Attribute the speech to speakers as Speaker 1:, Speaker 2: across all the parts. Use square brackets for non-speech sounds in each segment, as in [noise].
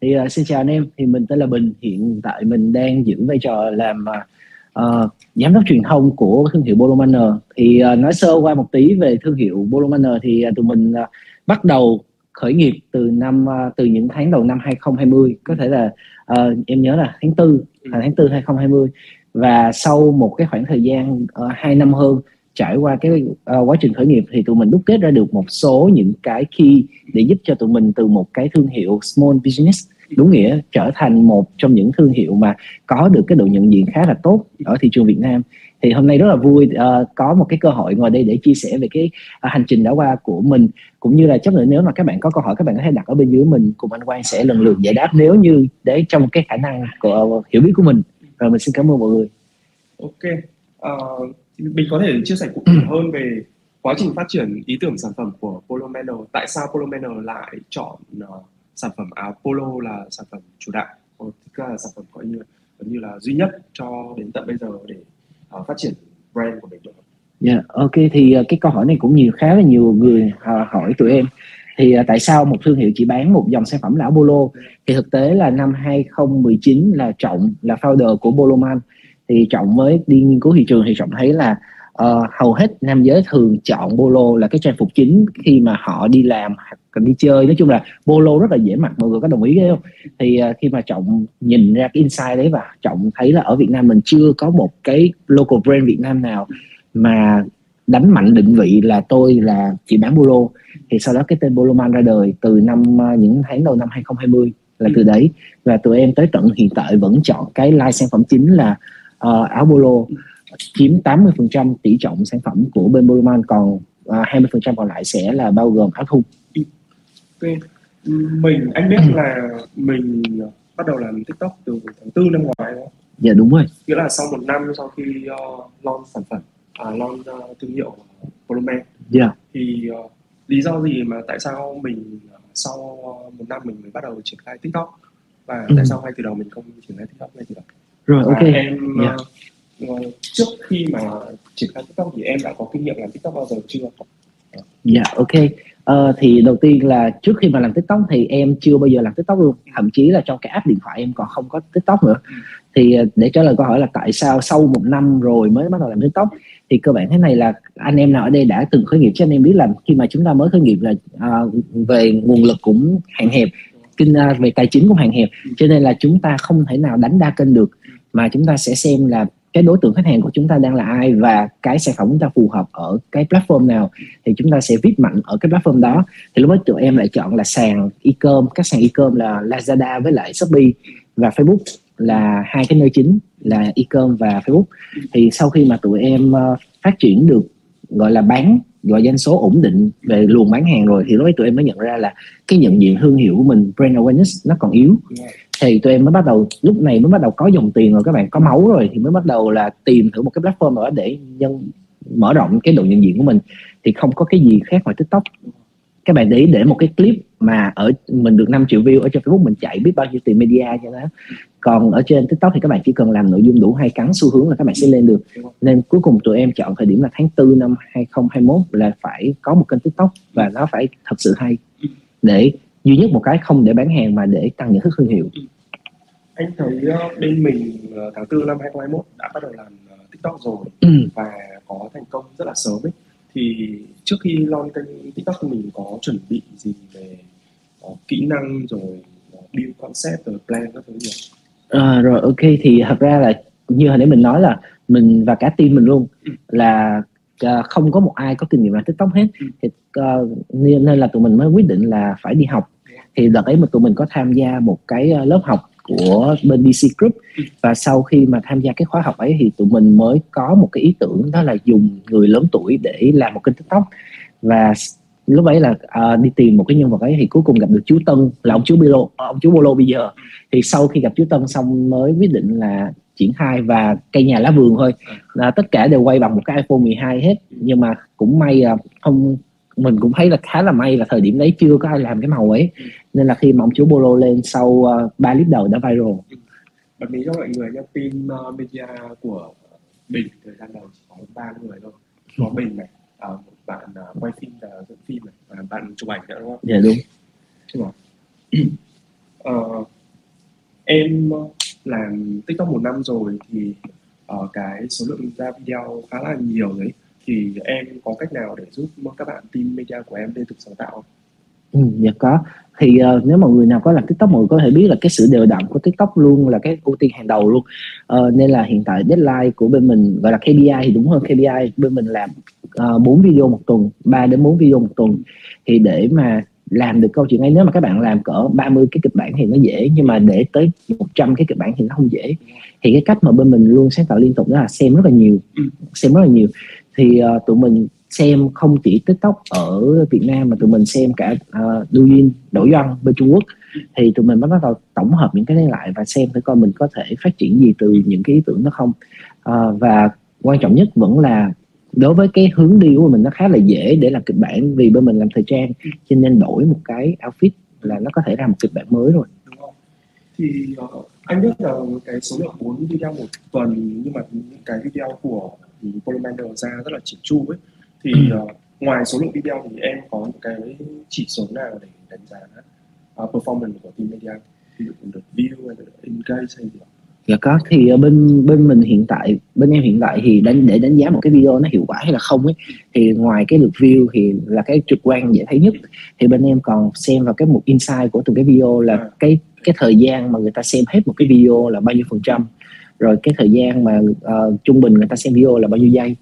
Speaker 1: Thì uh, xin chào anh em. Thì mình tên là Bình. Hiện tại mình đang giữ vai trò làm uh, giám đốc truyền thông của thương hiệu Bolomanner thì uh, nói sơ qua một tí về thương hiệu Bolomanner thì uh, tụi mình uh, bắt đầu khởi nghiệp từ năm uh, từ những tháng đầu năm 2020 có thể là uh, em nhớ là tháng tư tháng tư 2020 và sau một cái khoảng thời gian ờ, uh, 2 năm hơn trải qua cái uh, quá trình khởi nghiệp thì tụi mình đúc kết ra được một số những cái key để giúp cho tụi mình từ một cái thương hiệu small business đúng nghĩa trở thành một trong những thương hiệu mà có được cái độ nhận diện khá là tốt ở thị trường Việt Nam. Thì hôm nay rất là vui uh, có một cái cơ hội ngồi đây để chia sẻ về cái uh, hành trình đã qua của mình. Cũng như là chấp nữa nếu mà các bạn có câu hỏi các bạn có thể đặt ở bên dưới mình cùng anh Quang sẽ lần lượt giải đáp nếu như để trong cái khả năng của uh, hiểu biết của mình. Rồi mình xin cảm ơn mọi người.
Speaker 2: Ok uh, mình có thể chia sẻ cụ thể hơn về quá trình phát triển ý tưởng sản phẩm của Polo Manor? Tại sao Polo Manor lại chọn uh, sản phẩm áo polo là sản phẩm chủ đạo? Thực ra là sản phẩm coi như gần như là duy nhất cho đến tận bây giờ để uh, phát triển brand của mình được.
Speaker 1: Dạ, yeah, ok. Thì uh, cái câu hỏi này cũng nhiều khá là nhiều người uh, hỏi tụi em. Thì uh, tại sao một thương hiệu chỉ bán một dòng sản phẩm là áo polo? Thì thực tế là năm 2019 là trọng là founder của Poloman thì trọng mới đi nghiên cứu thị trường thì trọng thấy là uh, hầu hết nam giới thường chọn polo là cái trang phục chính khi mà họ đi làm hoặc đi chơi. Nói chung là polo rất là dễ mặc mọi người có đồng ý không? Thì uh, khi mà trọng nhìn ra cái insight đấy và trọng thấy là ở Việt Nam mình chưa có một cái local brand Việt Nam nào mà đánh mạnh định vị là tôi là chỉ bán polo thì sau đó cái tên polo man ra đời từ năm uh, những tháng đầu năm 2020 là từ đấy. Và tụi em tới tận hiện tại vẫn chọn cái line sản phẩm chính là uh, áo polo chiếm 80% tỷ trọng sản phẩm của bên Boloman còn uh, à, 20% còn lại sẽ là bao gồm áo thun.
Speaker 2: Mình anh biết là mình bắt đầu làm TikTok từ tháng tư năm ngoái đó.
Speaker 1: Dạ đúng rồi.
Speaker 2: Nghĩa là sau một năm sau khi uh, launch sản phẩm, à, launch uh, thương hiệu Poloman.
Speaker 1: Dạ.
Speaker 2: Thì uh, lý do gì mà tại sao mình sau một năm mình mới bắt đầu triển khai TikTok và ừ. tại sao ngay từ đầu mình không triển khai TikTok ngay từ đầu?
Speaker 1: Rồi ok.
Speaker 2: Em yeah. uh, Ờ, trước khi mà triển khai tiktok thì em đã có kinh nghiệm làm tiktok bao giờ chưa?
Speaker 1: Dạ yeah, ok. Uh, thì đầu tiên là trước khi mà làm tiktok thì em chưa bao giờ làm tiktok luôn. Thậm chí là trong cái app điện thoại em còn không có tiktok nữa. Ừ. thì uh, để trả lời câu hỏi là tại sao sau một năm rồi mới bắt đầu làm tiktok thì cơ bản thế này là anh em nào ở đây đã từng khởi nghiệp cho anh em biết là khi mà chúng ta mới khởi nghiệp là uh, về nguồn lực cũng hạn hẹp kinh uh, về tài chính cũng hạn hẹp. Cho nên là chúng ta không thể nào đánh đa kênh được mà chúng ta sẽ xem là cái đối tượng khách hàng của chúng ta đang là ai và cái sản phẩm chúng ta phù hợp ở cái platform nào. Thì chúng ta sẽ viết mạnh ở cái platform đó. Thì lúc đó tụi em lại chọn là sàn e-com, các sàn e-com là Lazada với lại Shopee và Facebook là hai cái nơi chính là e-com và Facebook. Thì sau khi mà tụi em ờ, phát triển được, gọi là bán, gọi doanh số ổn định về luồng bán hàng rồi, thì lúc ấy tụi em mới nhận ra là cái nhận diện thương hiệu của mình, brand awareness nó còn yếu thì tụi em mới bắt đầu, lúc này mới bắt đầu có dòng tiền rồi, các bạn có máu rồi, thì mới bắt đầu là tìm thử một cái platform nào đó để nhân, mở rộng cái độ nhận diện của mình. Thì không có cái gì khác ngoài tiktok. Các bạn để ý để một cái clip mà ở, mình được 5 triệu view ở trên Facebook, mình chạy biết bao nhiêu tiền media cho nó. Còn ở trên TikTok thì các bạn chỉ cần làm nội dung đủ hay cắn xu hướng là các bạn sẽ lên được. Nên cuối cùng tụi em chọn thời điểm là tháng 4 năm 2021 là phải có một kênh TikTok và nó phải thật sự hay để duy nhất một cái không để bán hàng mà để tăng những thức thương hiệu
Speaker 2: anh thấy ờ, bên mình ờ, tháng 4 năm 2021 đã bắt đầu làm ờ, TikTok rồi ừ. và có thành công rất là sớm ấy thì trước khi launch kênh TikTok thì mình có chuẩn bị gì về uh, kỹ năng rồi uh, build concept rồi plan các thứ gì
Speaker 1: à, rồi ok thì thật ra là như hồi nãy mình nói là mình và cả team mình luôn ừ. là uh, không có một ai có kinh nghiệm làm tiktok hết. Ừ. thì uh, nên là tụi mình mới quyết định là phải đi học. Thì đợt ấy mà tụi mình có tham gia một cái lớp học của bên DC Group. Ừ. và sau khi mà tham gia cái khóa học ấy thì tụi mình mới có một cái ý tưởng đó là dùng người lớn tuổi để làm một kênh TikTok. Và lúc ấy là uh, đi tìm một cái nhân vật ấy thì cuối cùng gặp được chú Tân là ông chú Bolo ông chú Bolo bây giờ. Thì sau khi gặp chú Tân xong mới quyết định là triển khai và cây nhà lá vườn thôi là tất cả đều quay bằng một cái iPhone 12 hết nhưng mà cũng may là không mình cũng thấy là khá là may là thời điểm đấy chưa có ai làm cái màu ấy nên là khi mà ông chú Bolo lên sau uh, 3 clip đầu đã viral
Speaker 2: bật mí cho mọi người nha team uh, media của bình thời gian đầu chỉ có ba người thôi có bình này uh, một bạn uh, quay phim và dựng phim này và bạn chụp ảnh nữa đúng không?
Speaker 1: Dạ đúng.
Speaker 2: Đúng rồi. uh, em làm TikTok một năm rồi thì uh, cái số lượng ra video khá là nhiều đấy. Thì em có cách nào để giúp các bạn team media của em liên tục sáng tạo không?
Speaker 1: Ừ, dạ có. Thì uh, nếu mà người nào có làm tiktok mọi người có thể biết là cái sự đều đặn của tiktok luôn là cái ưu tiên hàng đầu luôn. Uh, nên là hiện tại deadline của bên mình gọi là KPI thì đúng hơn KPI bên mình làm uh, 4 video một tuần 3 đến 4 video một tuần. Thì để mà làm được câu chuyện ấy nếu mà các bạn làm cỡ 30 cái kịch bản thì nó dễ nhưng mà để tới 100 cái kịch bản thì nó không dễ. Thì cái cách mà bên mình luôn sáng tạo liên tục đó là xem rất là nhiều ừ. xem rất là nhiều. Thì uh, tụi mình xem không chỉ tiktok ở việt nam mà tụi mình xem cả uh, Douyin đổi văn bên trung quốc. Thì tụi mình bắt đầu tổng hợp những cái này lại và xem thử coi mình có thể phát triển gì từ những cái ý tưởng đó không. Uh, và quan trọng nhất vẫn là đối với cái hướng đi của mình nó khá là dễ để làm kịch bản vì bên mình làm thời trang cho nên đổi một cái outfit là nó có thể ra một kịch bản mới rồi.
Speaker 2: Đúng không? thì uh, anh biết là cái số lượng 4 video một tuần nhưng mà những cái video của Polomander ra rất là chỉnh chu ấy. Thì uh, ngoài số lượng video thì em có những cái chỉ số nào để đánh giá uh, performance của team media? Ví dụ được view hay là engage hay gì
Speaker 1: dạ có thì bên bên mình hiện tại bên em hiện tại thì đánh để đánh giá một cái video nó hiệu quả hay là không ấy thì ngoài cái lượt view thì là cái trực quan dễ thấy nhất. Thì bên em còn xem vào cái một insight của từng cái video là à. cái cái thời gian mà người ta xem hết một cái video là bao nhiêu phần trăm rồi cái thời gian mà uh, trung bình người ta xem video là bao nhiêu giây.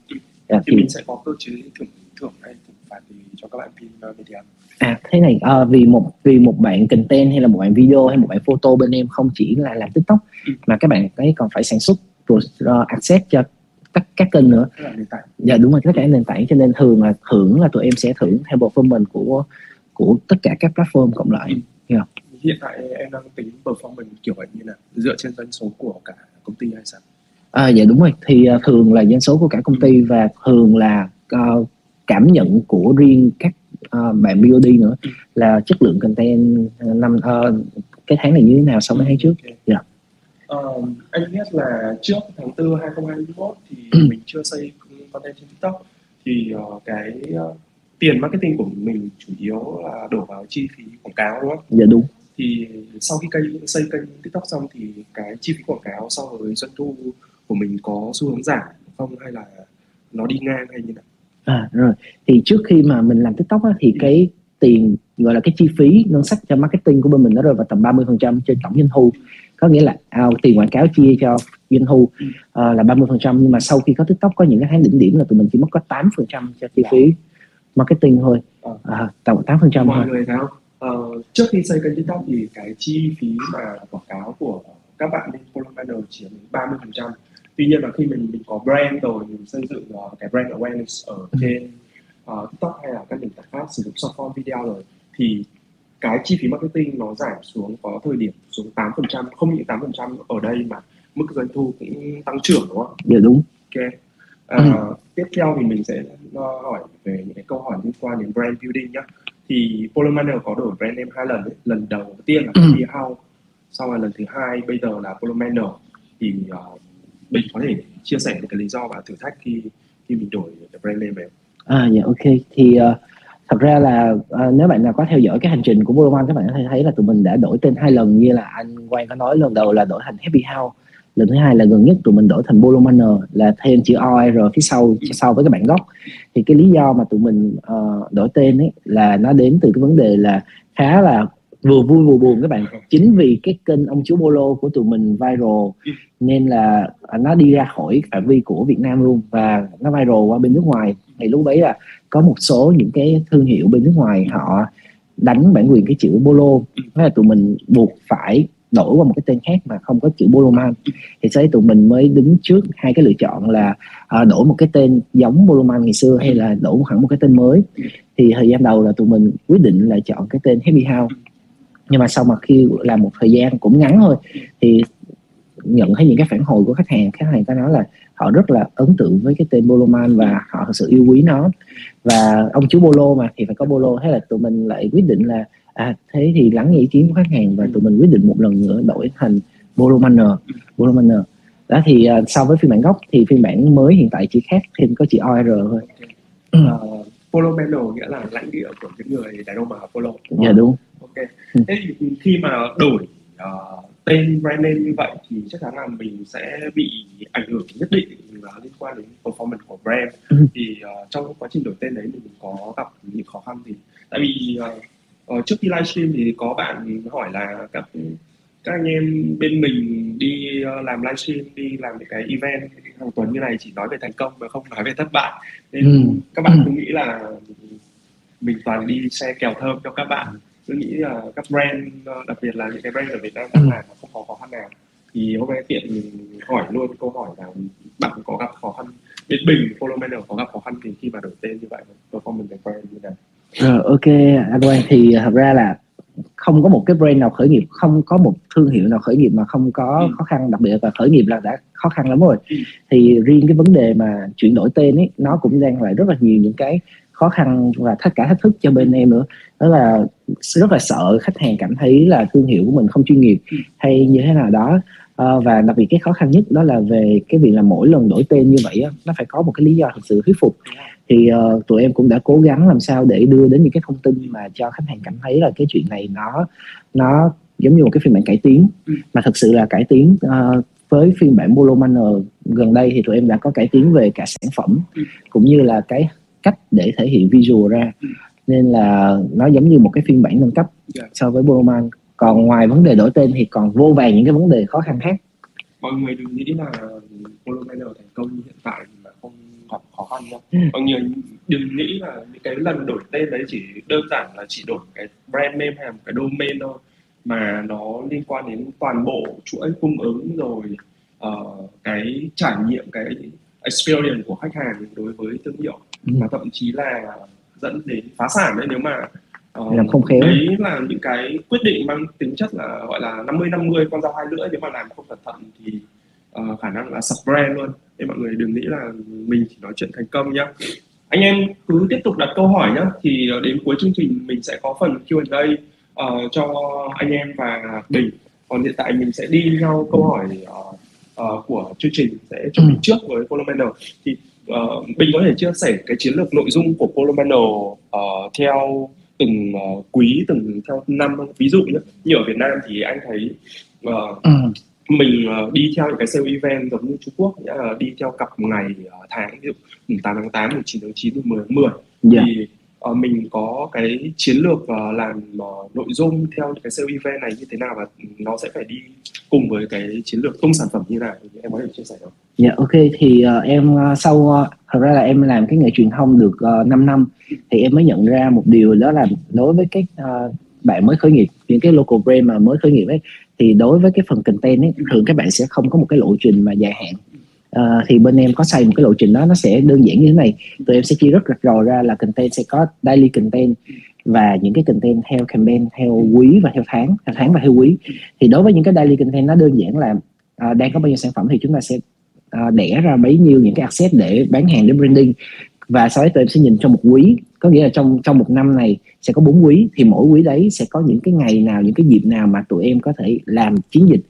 Speaker 2: Dạ, thì, thì mình sẽ có cơ chế thưởng thưởng hay thưởng phạt gì cho các bạn phim media
Speaker 1: à thế này à, vì một vì một bạn content hay là một bạn video hay một bạn photo bên em không chỉ là làm tiktok ừ. mà các bạn ấy còn phải sản xuất rồi uh, access cho các các kênh nữa. Dạ đúng rồi tất cả nền tảng. Cho nên thường là thưởng là tụi em sẽ thưởng theo performance của của tất cả các platform cộng lại. Ừ.
Speaker 2: yeah. hiện tại em đang tính performance kiểu vậy như là dựa trên doanh số của cả công ty hay sao?
Speaker 1: À, dạ đúng rồi. Thì uh, thường là doanh số của cả công ty và thường là uh, cảm nhận của riêng các uh, bạn BOD nữa ừ. là chất lượng content năm uh, cái tháng này như thế nào so với tháng trước okay.
Speaker 2: yeah. uh, anh biết là trước tháng 4 2021 thì [clears throat] mình chưa xây content trên TikTok thì uh, cái uh, tiền marketing của mình chủ yếu là đổ vào chi phí quảng cáo đúng không?
Speaker 1: Dạ đúng.
Speaker 2: Thì sau khi kênh xây kênh TikTok xong thì cái chi phí quảng cáo so với doanh thu của mình có xu hướng giảm không hay là nó đi ngang hay như nào?
Speaker 1: À rồi, thì trước khi mà mình làm TikTok á, thì cái tiền gọi là cái chi phí ngân sách cho marketing của bên mình nó rơi vào tầm 30% trên tổng doanh thu. Có nghĩa là à, tiền quảng cáo chia cho doanh thu uh, là 30% nhưng mà sau khi có TikTok có những cái tháng đỉnh điểm là tụi mình chỉ mất có 8% cho chi phí marketing thôi. À, tầm 8%
Speaker 2: mọi thôi. người thấy không? Uh, trước khi xây kênh TikTok thì cái chi phí mà quảng cáo của các bạn bên Follow Banner chiếm 30% tuy nhiên là khi mình mình có brand rồi mình xây dựng uh, cái brand awareness ở ừ. trên uh, TikTok hay là các nền tảng khác sử dụng short form video rồi thì cái chi phí marketing nó giảm xuống có thời điểm xuống 8% không những 8% ở đây mà mức doanh thu cũng tăng trưởng đúng không?
Speaker 1: Dạ đúng.
Speaker 2: Ok. À, ừ. Tiếp theo thì mình sẽ hỏi về những cái câu hỏi liên quan đến brand building nhé. Thì Polomaner có đổi brand name hai lần đấy. Lần đầu tiên là Happy House, sau là lần thứ hai bây giờ là Polomaner. Thì uh, mình có thể chia sẻ những cái lý do và thử thách khi khi mình đổi brand name về.
Speaker 1: À dạ ok. Thì uh, thật ra là uh, nếu bạn nào có theo dõi cái hành trình của Boloman các bạn có thể thấy là tụi mình đã đổi tên hai lần như là anh Quang có nói lần đầu là đổi thành Happy House. Lần thứ hai là gần nhất tụi mình đổi thành Bolomaner là thêm chữ OR phía sau sau với các bạn gốc. Thì cái lý do mà tụi mình uh, đổi tên ấy là nó đến từ cái vấn đề là khá là vừa vui vừa buồn các bạn. Chính vì cái kênh ông chú Bolo của tụi mình viral nên là nó đi ra khỏi phạm vi của Việt Nam luôn. Và nó viral qua bên nước ngoài. Thì lúc đấy là có một số những cái thương hiệu bên nước ngoài họ đánh bản quyền cái chữ Bolo thế là tụi mình buộc phải đổi qua một cái tên khác mà không có chữ Boloman thì sau đấy tụi mình mới đứng trước hai cái lựa chọn là à, đổi một cái tên giống Boloman ngày xưa hay là đổi hẳn một cái tên mới. Thì thời gian đầu là tụi mình quyết định là chọn cái tên Happy House nhưng mà sau mà khi làm một thời gian cũng ngắn thôi thì nhận thấy những cái phản hồi của khách hàng khách hàng ta nói là họ rất là ấn tượng với cái tên Boloman và họ thật sự yêu quý nó. Và ông chú Bolo mà thì phải có Bolo. Thế là tụi mình lại quyết định là à thế thì lắng nghe ý kiến của khách hàng và tụi mình quyết định một lần nữa đổi thành Bolomaner Bolomaner đó thì uh, so với phiên bản gốc thì phiên bản mới hiện tại chỉ khác thêm có chữ OR thôi.
Speaker 2: Uh, Polo Mano nghĩa là lãnh địa của những người đàn ông mà Polo
Speaker 1: dạ đúng
Speaker 2: ok thế thì khi mà đổi uh, tên brand name như vậy thì chắc chắn là mình sẽ bị ảnh hưởng nhất định là liên quan đến performance của brand. Ừ. thì uh, trong quá trình đổi tên đấy mình có gặp những khó khăn gì? Tại vì uh, uh, trước khi livestream thì có bạn hỏi là các các anh em bên mình đi uh, làm livestream đi làm những cái event hàng tuần như này chỉ nói về thành công mà không nói về thất bại. Nên ừ. các bạn cứ nghĩ là mình toàn đi xe kèo thơm cho các bạn tôi nghĩ là các brand ờ, đặc biệt là những cái brand ở Việt Nam đang làm mà không có khó khăn nào. Thì hôm nay tiện mình hỏi luôn câu hỏi là bạn có gặp khó khăn bên bình Follow có gặp khó khăn thì khi mà đổi tên như vậy performance của brand như nào?
Speaker 1: Rồi ok anh Quang thì thật ra là không có một cái brand nào khởi nghiệp không có một thương hiệu nào khởi nghiệp mà không có ừ. khó khăn đặc biệt là khởi nghiệp là đã khó khăn lắm rồi. Ừ. thì riêng cái vấn đề mà chuyển đổi tên ấy nó cũng đang lại rất là nhiều những cái khó khăn và tất cả thách thức cho bên em nữa. Đó là rất là sợ khách hàng cảm thấy là thương hiệu của mình không chuyên nghiệp ừ. hay như thế nào đó à, và đặc biệt cái khó khăn nhất đó là về cái việc là mỗi lần đổi tên như vậy nó phải có một cái lý do thật sự thuyết phục thì uh, tụi em cũng đã cố gắng làm sao để đưa đến những cái thông tin mà cho khách hàng cảm thấy là cái chuyện này nó nó giống như một cái phiên bản cải tiến ừ. mà thật sự là cải tiến uh, với phiên bản Bolo Manor gần đây thì tụi em đã có cải tiến về cả sản phẩm ừ. cũng như là cái cách để thể hiện visual ra. Nên là nó giống như một cái phiên bản nâng cấp dạ. so với Boloman còn ngoài vấn đề đổi tên thì còn vô vàng những cái vấn đề khó khăn khác
Speaker 2: mọi người đừng nghĩ là Boloman thành công hiện tại mà không gặp khó khăn đâu ừ. mọi người đừng nghĩ là những cái lần đổi tên đấy chỉ đơn giản là chỉ đổi cái brand name hay một cái domain thôi mà nó liên quan đến toàn bộ chuỗi cung ứng rồi uh, cái trải nghiệm cái experience của khách hàng đối với thương hiệu ừ. và thậm chí là dẫn đến phá sản đấy nếu mà
Speaker 1: uh, làm không khéo.
Speaker 2: đấy là những cái quyết định mang tính chất là gọi là 50 50 con dao hai lưỡi nếu mà làm không cẩn thận thì uh, khả năng là sập brand luôn. Nên mọi người đừng nghĩ là mình chỉ nói chuyện thành công nhá. Anh em cứ tiếp tục đặt câu hỏi nhá thì đến cuối chương trình mình sẽ có phần Q&A uh, cho anh em và Bình còn hiện tại mình sẽ đi theo câu hỏi uh, uh, của chương trình sẽ chuẩn bị ừ. trước với Polomano thì uh, Bình có thể chia sẻ cái chiến lược nội dung của Polomano uh, theo từng uh, quý từng theo năm ví dụ nhé như ở Việt Nam thì anh thấy uh, ừ. mình uh, đi theo những cái sale event giống như Trung Quốc là đi theo cặp ngày uh, tháng ví dụ mùng 8 tháng 8, mùng 9 tháng 9, mùng 10 tháng 10 yeah. thì uh, mình có cái chiến lược uh, làm uh, nội dung theo cái sale event này như thế nào và nó sẽ phải đi cùng với cái chiến lược tung sản phẩm như nào? Em có thể chia sẻ không?
Speaker 1: Dạ yeah, ok. Thì uh, em uh, sau uh, thật ra là em làm cái nghề truyền thông được uh, 5 năm thì em mới nhận ra một điều đó là đối với các uh, bạn mới khởi nghiệp những cái local brand mà mới khởi nghiệp ấy thì đối với cái phần content ấy thường các bạn sẽ không có một cái lộ trình mà dài hạn uh, thì bên em có xây một cái lộ trình đó nó sẽ đơn giản như thế này. Tụi em sẽ chia rất rạch ròi ra là content sẽ có daily content và những cái content theo campaign theo quý và theo tháng theo tháng và theo quý. Thì đối với những cái daily content nó đơn giản là uh, đang có bao nhiêu sản phẩm thì chúng ta sẽ uh, đẻ ra bấy nhiêu những cái access để bán hàng để branding. Và sau đấy tụi em sẽ nhìn trong một quý có nghĩa là trong trong một năm này sẽ có bốn quý thì mỗi quý đấy sẽ có những cái ngày nào những cái dịp nào mà tụi em có thể làm chiến dịch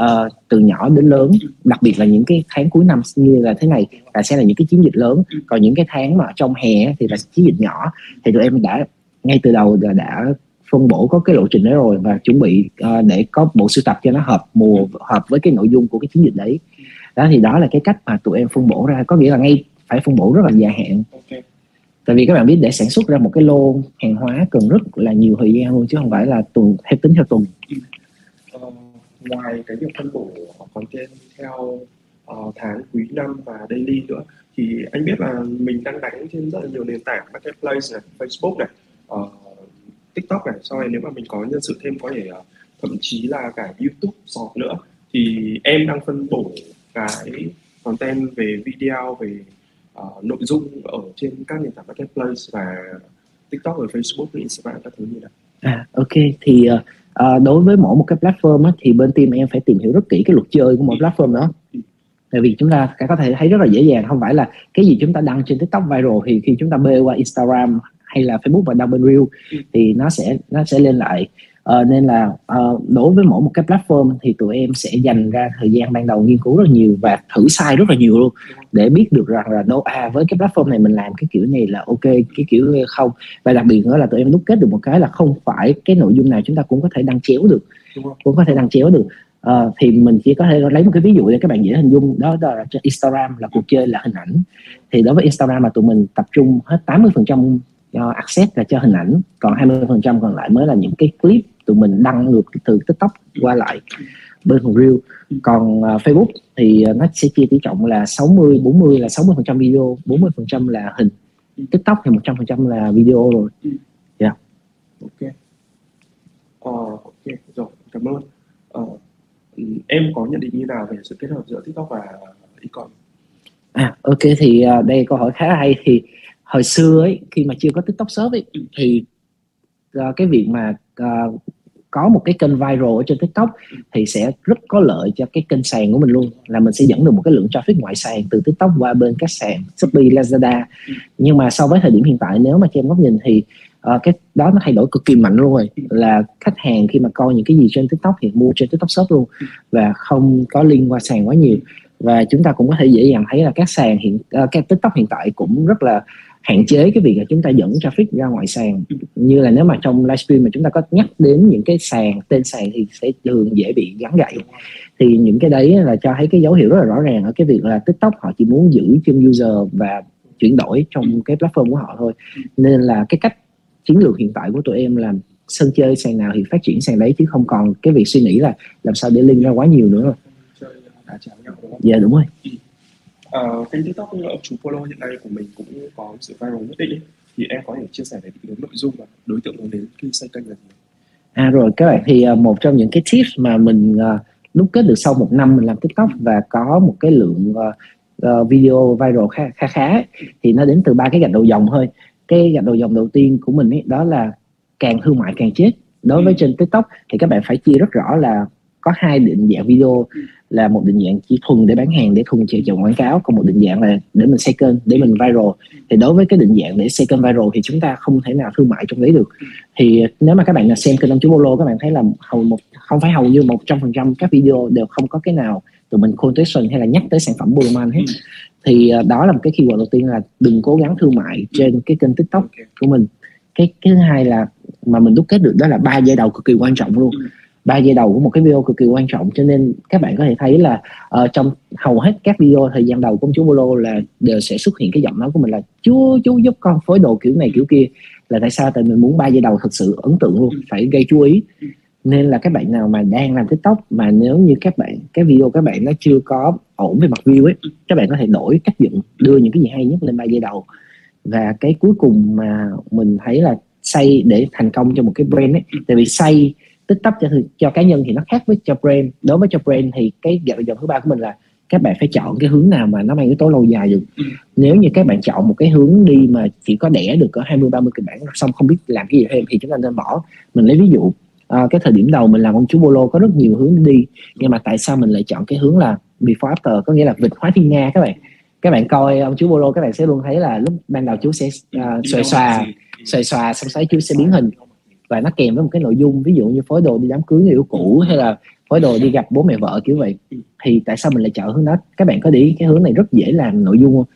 Speaker 1: uh, từ nhỏ đến lớn. Đặc biệt là những cái tháng cuối năm như là thế này là sẽ là những cái chiến dịch lớn. Còn những cái tháng mà trong hè thì là chiến dịch nhỏ. Thì tụi em đã ngay từ đầu đã, đã phân bổ có cái lộ trình đấy rồi và chuẩn bị uh, để có bộ sưu tập cho nó hợp mùa hợp với cái nội dung của cái chiến dịch đấy. Đó thì đó là cái cách mà tụi em phân bổ ra. Có nghĩa là ngay phải phân bổ rất là dài hạn tại vì các bạn biết để sản xuất ra một cái lô hàng hóa cần rất là nhiều thời gian luôn chứ không phải là tuần theo tính theo tuần.
Speaker 2: Ờ, ngoài cái việc phân bổ content theo uh, tháng quý năm và daily nữa thì anh biết là mình đang đánh trên rất là nhiều nền tảng marketplace này Facebook này uh, TikTok này. Sau này nếu mà mình có nhân sự thêm có thể uh, thậm chí là cả YouTube Short nữa thì em đang phân bổ cái content về video về uh, nội dung ở trên các nền tảng marketplace và TikTok và Facebook và Instagram các thứ như vậy
Speaker 1: À ok thì uh, đối với mỗi một cái platform á, thì bên team em phải tìm hiểu rất kỹ cái luật chơi của mỗi ừ. platform đó. Tại vì chúng ta có thể thấy rất là dễ dàng không phải là cái gì chúng ta đăng trên TikTok viral thì khi chúng ta bê qua Instagram hay là Facebook và đăng bên Reel ừ. thì nó sẽ nó sẽ lên lại uh, nên là uh, đối với mỗi một cái platform thì tụi em sẽ dành ra thời gian ban đầu nghiên cứu rất nhiều và thử sai rất là nhiều luôn để biết được rằng là đâu à với cái platform này mình làm cái kiểu này là ok cái kiểu không? Và đặc biệt nữa là tụi em đúc kết được một cái là không phải cái nội dung nào chúng ta cũng có thể đăng chéo được cũng có thể đăng chéo được. Uh, thì mình chỉ có thể lấy một cái ví dụ để các bạn dễ hình dung đó, đó là trên Instagram là cuộc chơi là hình ảnh. Thì đối với Instagram mà tụi mình tập trung hết 80 phần trăm cho access là cho hình ảnh còn 20 phần trăm còn lại mới là những cái clip tụi mình đăng ngược từ tiktok qua lại bên reel còn uh, facebook thì uh, nó sẽ chia tỷ trọng là 60 40 là 60 phần trăm video 40 phần trăm là hình. Tiktok thì 100 phần trăm là video rồi.
Speaker 2: Dạ. Yeah. ok. Uh, ok. Rồi cảm ơn. Uh, em có nhận định như nào về sự kết hợp giữa tiktok và ecom
Speaker 1: à ok thì uh, đây câu hỏi khá hay. Thì hồi xưa ấy khi mà chưa có tiktok shop ấy thì cái việc mà uh, có một cái kênh viral ở trên tiktok thì sẽ rất có lợi cho cái kênh sàn của mình luôn là mình sẽ dẫn được một cái lượng traffic ngoại sàn từ tiktok qua bên các sàn shopee lazada. Nhưng mà so với thời điểm hiện tại nếu mà cho em góc nhìn thì uh, cái đó nó thay đổi cực kỳ mạnh luôn rồi. Là khách hàng khi mà coi những cái gì trên tiktok thì mua trên tiktok shop luôn và không có liên qua sàn quá nhiều. Và chúng ta cũng có thể dễ dàng thấy là các sàn hiện uh, các tiktok hiện tại cũng rất là hạn chế cái việc là chúng ta dẫn traffic ra ngoài sàn. Như là nếu mà trong livestream mà chúng ta có nhắc đến những cái sàn, tên sàn thì sẽ thường dễ bị gắn gậy thì những cái đấy là cho thấy cái dấu hiệu rất là rõ ràng ở cái việc là tiktok họ chỉ muốn giữ chân user và chuyển đổi trong cái platform của họ thôi. Nên là cái cách chiến lược hiện tại của tụi em là sân chơi sàn nào thì phát triển sàn đấy, chứ không còn cái việc suy nghĩ là làm sao để link ra quá nhiều nữa. Rồi dạ đúng rồi
Speaker 2: uh, kênh tiktok ông chú Polo hiện nay của mình cũng có sự viral nhất định thì em có thể chia sẻ về định nội dung và đối tượng hướng đến khi xây kênh là gì
Speaker 1: à rồi các bạn thì uh, một trong những cái tips mà mình uh, đúc kết được sau một năm mình làm tiktok và có một cái lượng uh, uh, video viral khá khá khá thì nó đến từ ba cái gạch đầu dòng thôi. Cái gạch đầu dòng đầu tiên của mình ấy, đó là càng thương mại càng chết. Đối với ừ. trên tiktok thì các bạn phải chia rất rõ là có hai định dạng video. Là một định dạng chỉ thuần để bán hàng để thuần chạy chọn quảng cáo còn một định dạng là để mình xây kênh để mình viral. Thì đối với cái định dạng để xây kênh viral thì chúng ta không thể nào thương mại trong đấy được. Thì nếu mà các bạn là xem kênh ông chú Bolo các bạn thấy là hầu một không phải hầu như một trăm phần trăm các video đều không có cái nào tụi mình quotation hay là nhắc tới sản phẩm Boloman hết. Thì uh, đó là một cái keyword đầu tiên là đừng cố gắng thương mại trên cái kênh tiktok của mình. Cái, cái thứ hai là mà mình đúc kết được đó là ba giai đầu cực kỳ quan trọng luôn ba giây đầu của một cái video cực kỳ quan trọng. Cho nên các bạn có thể thấy là uh, trong hầu hết các video thời gian đầu của chú Bolo là đều sẽ xuất hiện cái giọng nói của mình là chú chú giúp con phối đồ kiểu này kiểu kia. Là tại sao? Tại mình muốn ba giây đầu thật sự ấn tượng luôn phải gây chú ý. Nên là các bạn nào mà đang làm tiktok mà nếu như các bạn cái video các bạn nó chưa có ổn về mặt view ấy các bạn có thể đổi cách dựng đưa những cái gì hay nhất lên ba giây đầu. Và cái cuối cùng mà mình thấy là xây để thành công cho một cái brand ấy tại vì xây tiktok cho cho cá nhân thì nó khác với cho brand. Đối với cho brand thì cái dòng dòng thứ ba của mình là các bạn phải chọn cái hướng nào mà nó mang yếu tố lâu dài được. Ừ. nếu như các bạn chọn một cái hướng đi mà chỉ có đẻ được có 20 30 kịch bản xong không biết làm cái gì thêm thì chúng ta nên bỏ. Mình lấy ví dụ à, cái thời điểm đầu mình làm ông chú bolo có rất nhiều hướng đi nhưng mà tại sao mình lại chọn cái hướng là before after có nghĩa là vịt hóa thiên nga các bạn? Các bạn coi ông chú bolo các bạn sẽ luôn thấy là lúc ban đầu chú sẽ uh, xoài xòa xoài xòa xong xoáy chú sẽ biến hình và nó kèm với một cái nội dung ví dụ như phối đồ đi đám cưới người yêu cũ hay là phối đồ đi gặp bố mẹ vợ kiểu vậy. Thì tại sao mình lại chọn hướng đó? Các bạn có để ý cái hướng này rất dễ làm nội dung không?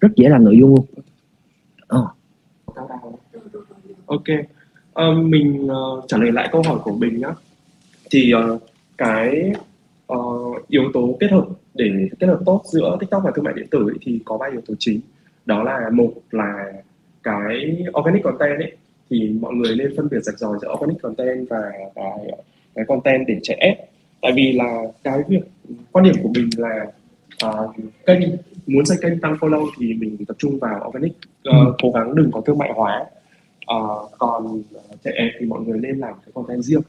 Speaker 1: Rất dễ làm nội dung luôn
Speaker 2: oh. Ờ. ok. Uh, mình uh, trả lời lại câu hỏi của mình nhé thì uh, cái uh, yếu tố kết hợp để kết hợp tốt giữa tiktok và thương mại điện tử ấy, thì có ba yếu tố chính. Đó là một là cái organic content ấy thì mọi người nên phân biệt rạch ròi giữa organic content và cái, cái content để chạy ép tại vì là cái việc quan điểm của mình là uh, kênh muốn xây kênh tăng follow thì mình tập trung vào organic uh, cố gắng đừng có thương mại hóa. Uh, còn chạy ép thì mọi người nên làm cái content riêng.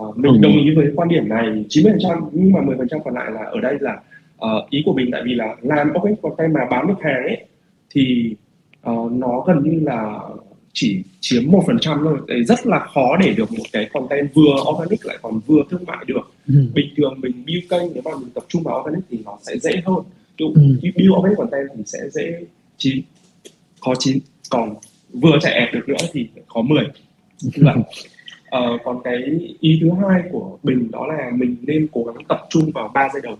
Speaker 2: Uh, mình ừ. đồng ý với quan điểm này 90% nhưng mà 10% còn lại là ở đây là uh, ý của mình tại vì là làm organic content mà bán được hàng ấy thì uh, nó gần như là chỉ chiếm một phần trăm thôi. Đấy, rất là khó để được một cái content vừa organic lại còn vừa thương mại được. Ừ. bình thường mình build kênh nếu mà mình tập trung vào organic thì nó sẽ dễ hơn. Ừ. build organic content thì sẽ dễ chín khó chín còn vừa chạy ad được nữa thì khó 10 là uh, còn cái ý thứ hai của bình đó là mình nên cố gắng tập trung vào ba giai đầu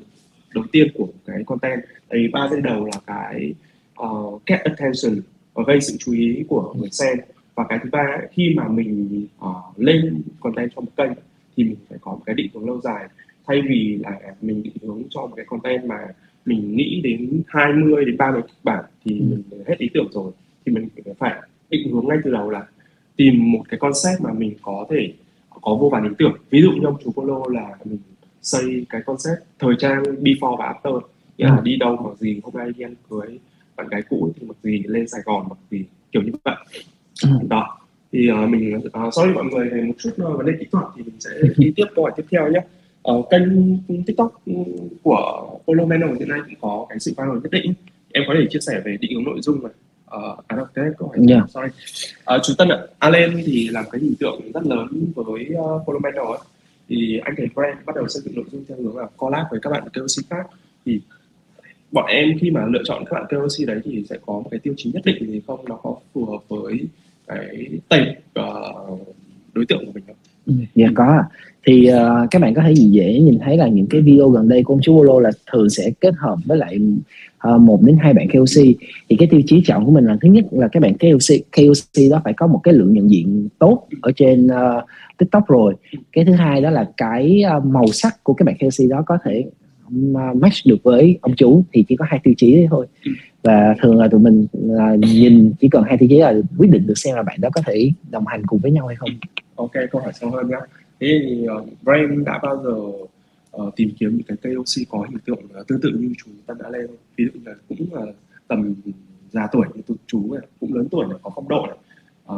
Speaker 2: đầu tiên của cái content. Thì ba giây đầu là cái uh, get attention gây sự chú ý của người xem và cái thứ ba khi mà mình uh, lên content trong một kênh thì mình phải có một cái định hướng lâu dài thay vì là mình định hướng cho một cái content mà mình nghĩ đến 20 đến 30 kịch bản thì ừ. mình hết ý tưởng rồi thì mình phải định hướng ngay từ đầu là tìm một cái concept mà mình có thể có vô vàn ý tưởng ví dụ như ông chú Polo là mình xây cái concept thời trang before và after nghĩa là ừ. đi đâu mặc gì hôm nay đi ăn cưới bạn gái cũ thì mặc gì lên Sài Gòn mặc gì kiểu như vậy ừ. đó. Thì uh, mình uh, sorry mọi người về một chút uh, vấn đề kỹ thuật thì mình sẽ [laughs] đi tiếp câu hỏi tiếp theo nhé. Ở uh, kênh tiktok của Polo Mano hiện nay cũng có cái sự viral nhất định. Em có thể chia sẻ về định hướng nội dung này. Uh, à đâu cái câu hỏi yeah. sorry. Uh, chú Tân ạ Allen thì làm cái hình tượng rất lớn với uh, Polo Mano ấy. Thì anh thấy brand bắt đầu xây dựng nội dung theo hướng là collab với các bạn KOC khác. Thì bọn em khi mà lựa chọn các bạn KOC đấy thì sẽ có một cái tiêu chí nhất định gì không? Nó có phù hợp với cái tệp uh, ờ, đối tượng của mình không?
Speaker 1: Ừ, dạ có thì uh, các bạn có thể dễ nhìn thấy là những cái video gần đây của ông chú Bolo là thường sẽ kết hợp với lại uh, một đến hai bạn KOC thì cái tiêu chí chọn của mình là thứ nhất là các bạn KOC KOC đó phải có một cái lượng nhận diện tốt ở trên uh, TikTok rồi. Cái thứ hai đó là cái uh, màu sắc của các bạn KOC đó có thể match được với ông chủ thì chỉ có hai tiêu chí thôi. Và thường là tụi mình uh, nhìn chỉ cần hai tiêu chí là quyết định được xem là bạn đó có thể đồng hành cùng với nhau hay không.
Speaker 2: Ok câu hỏi sâu hơn nhé thế thì uh, Brain đã bao giờ uh, tìm kiếm những cái KOC có hình tượng uh, tương tự như chú Tân đã lên? Ví dụ là cũng là uh, tầm già tuổi như tụi chú này, cũng lớn tuổi này, có phong độ này,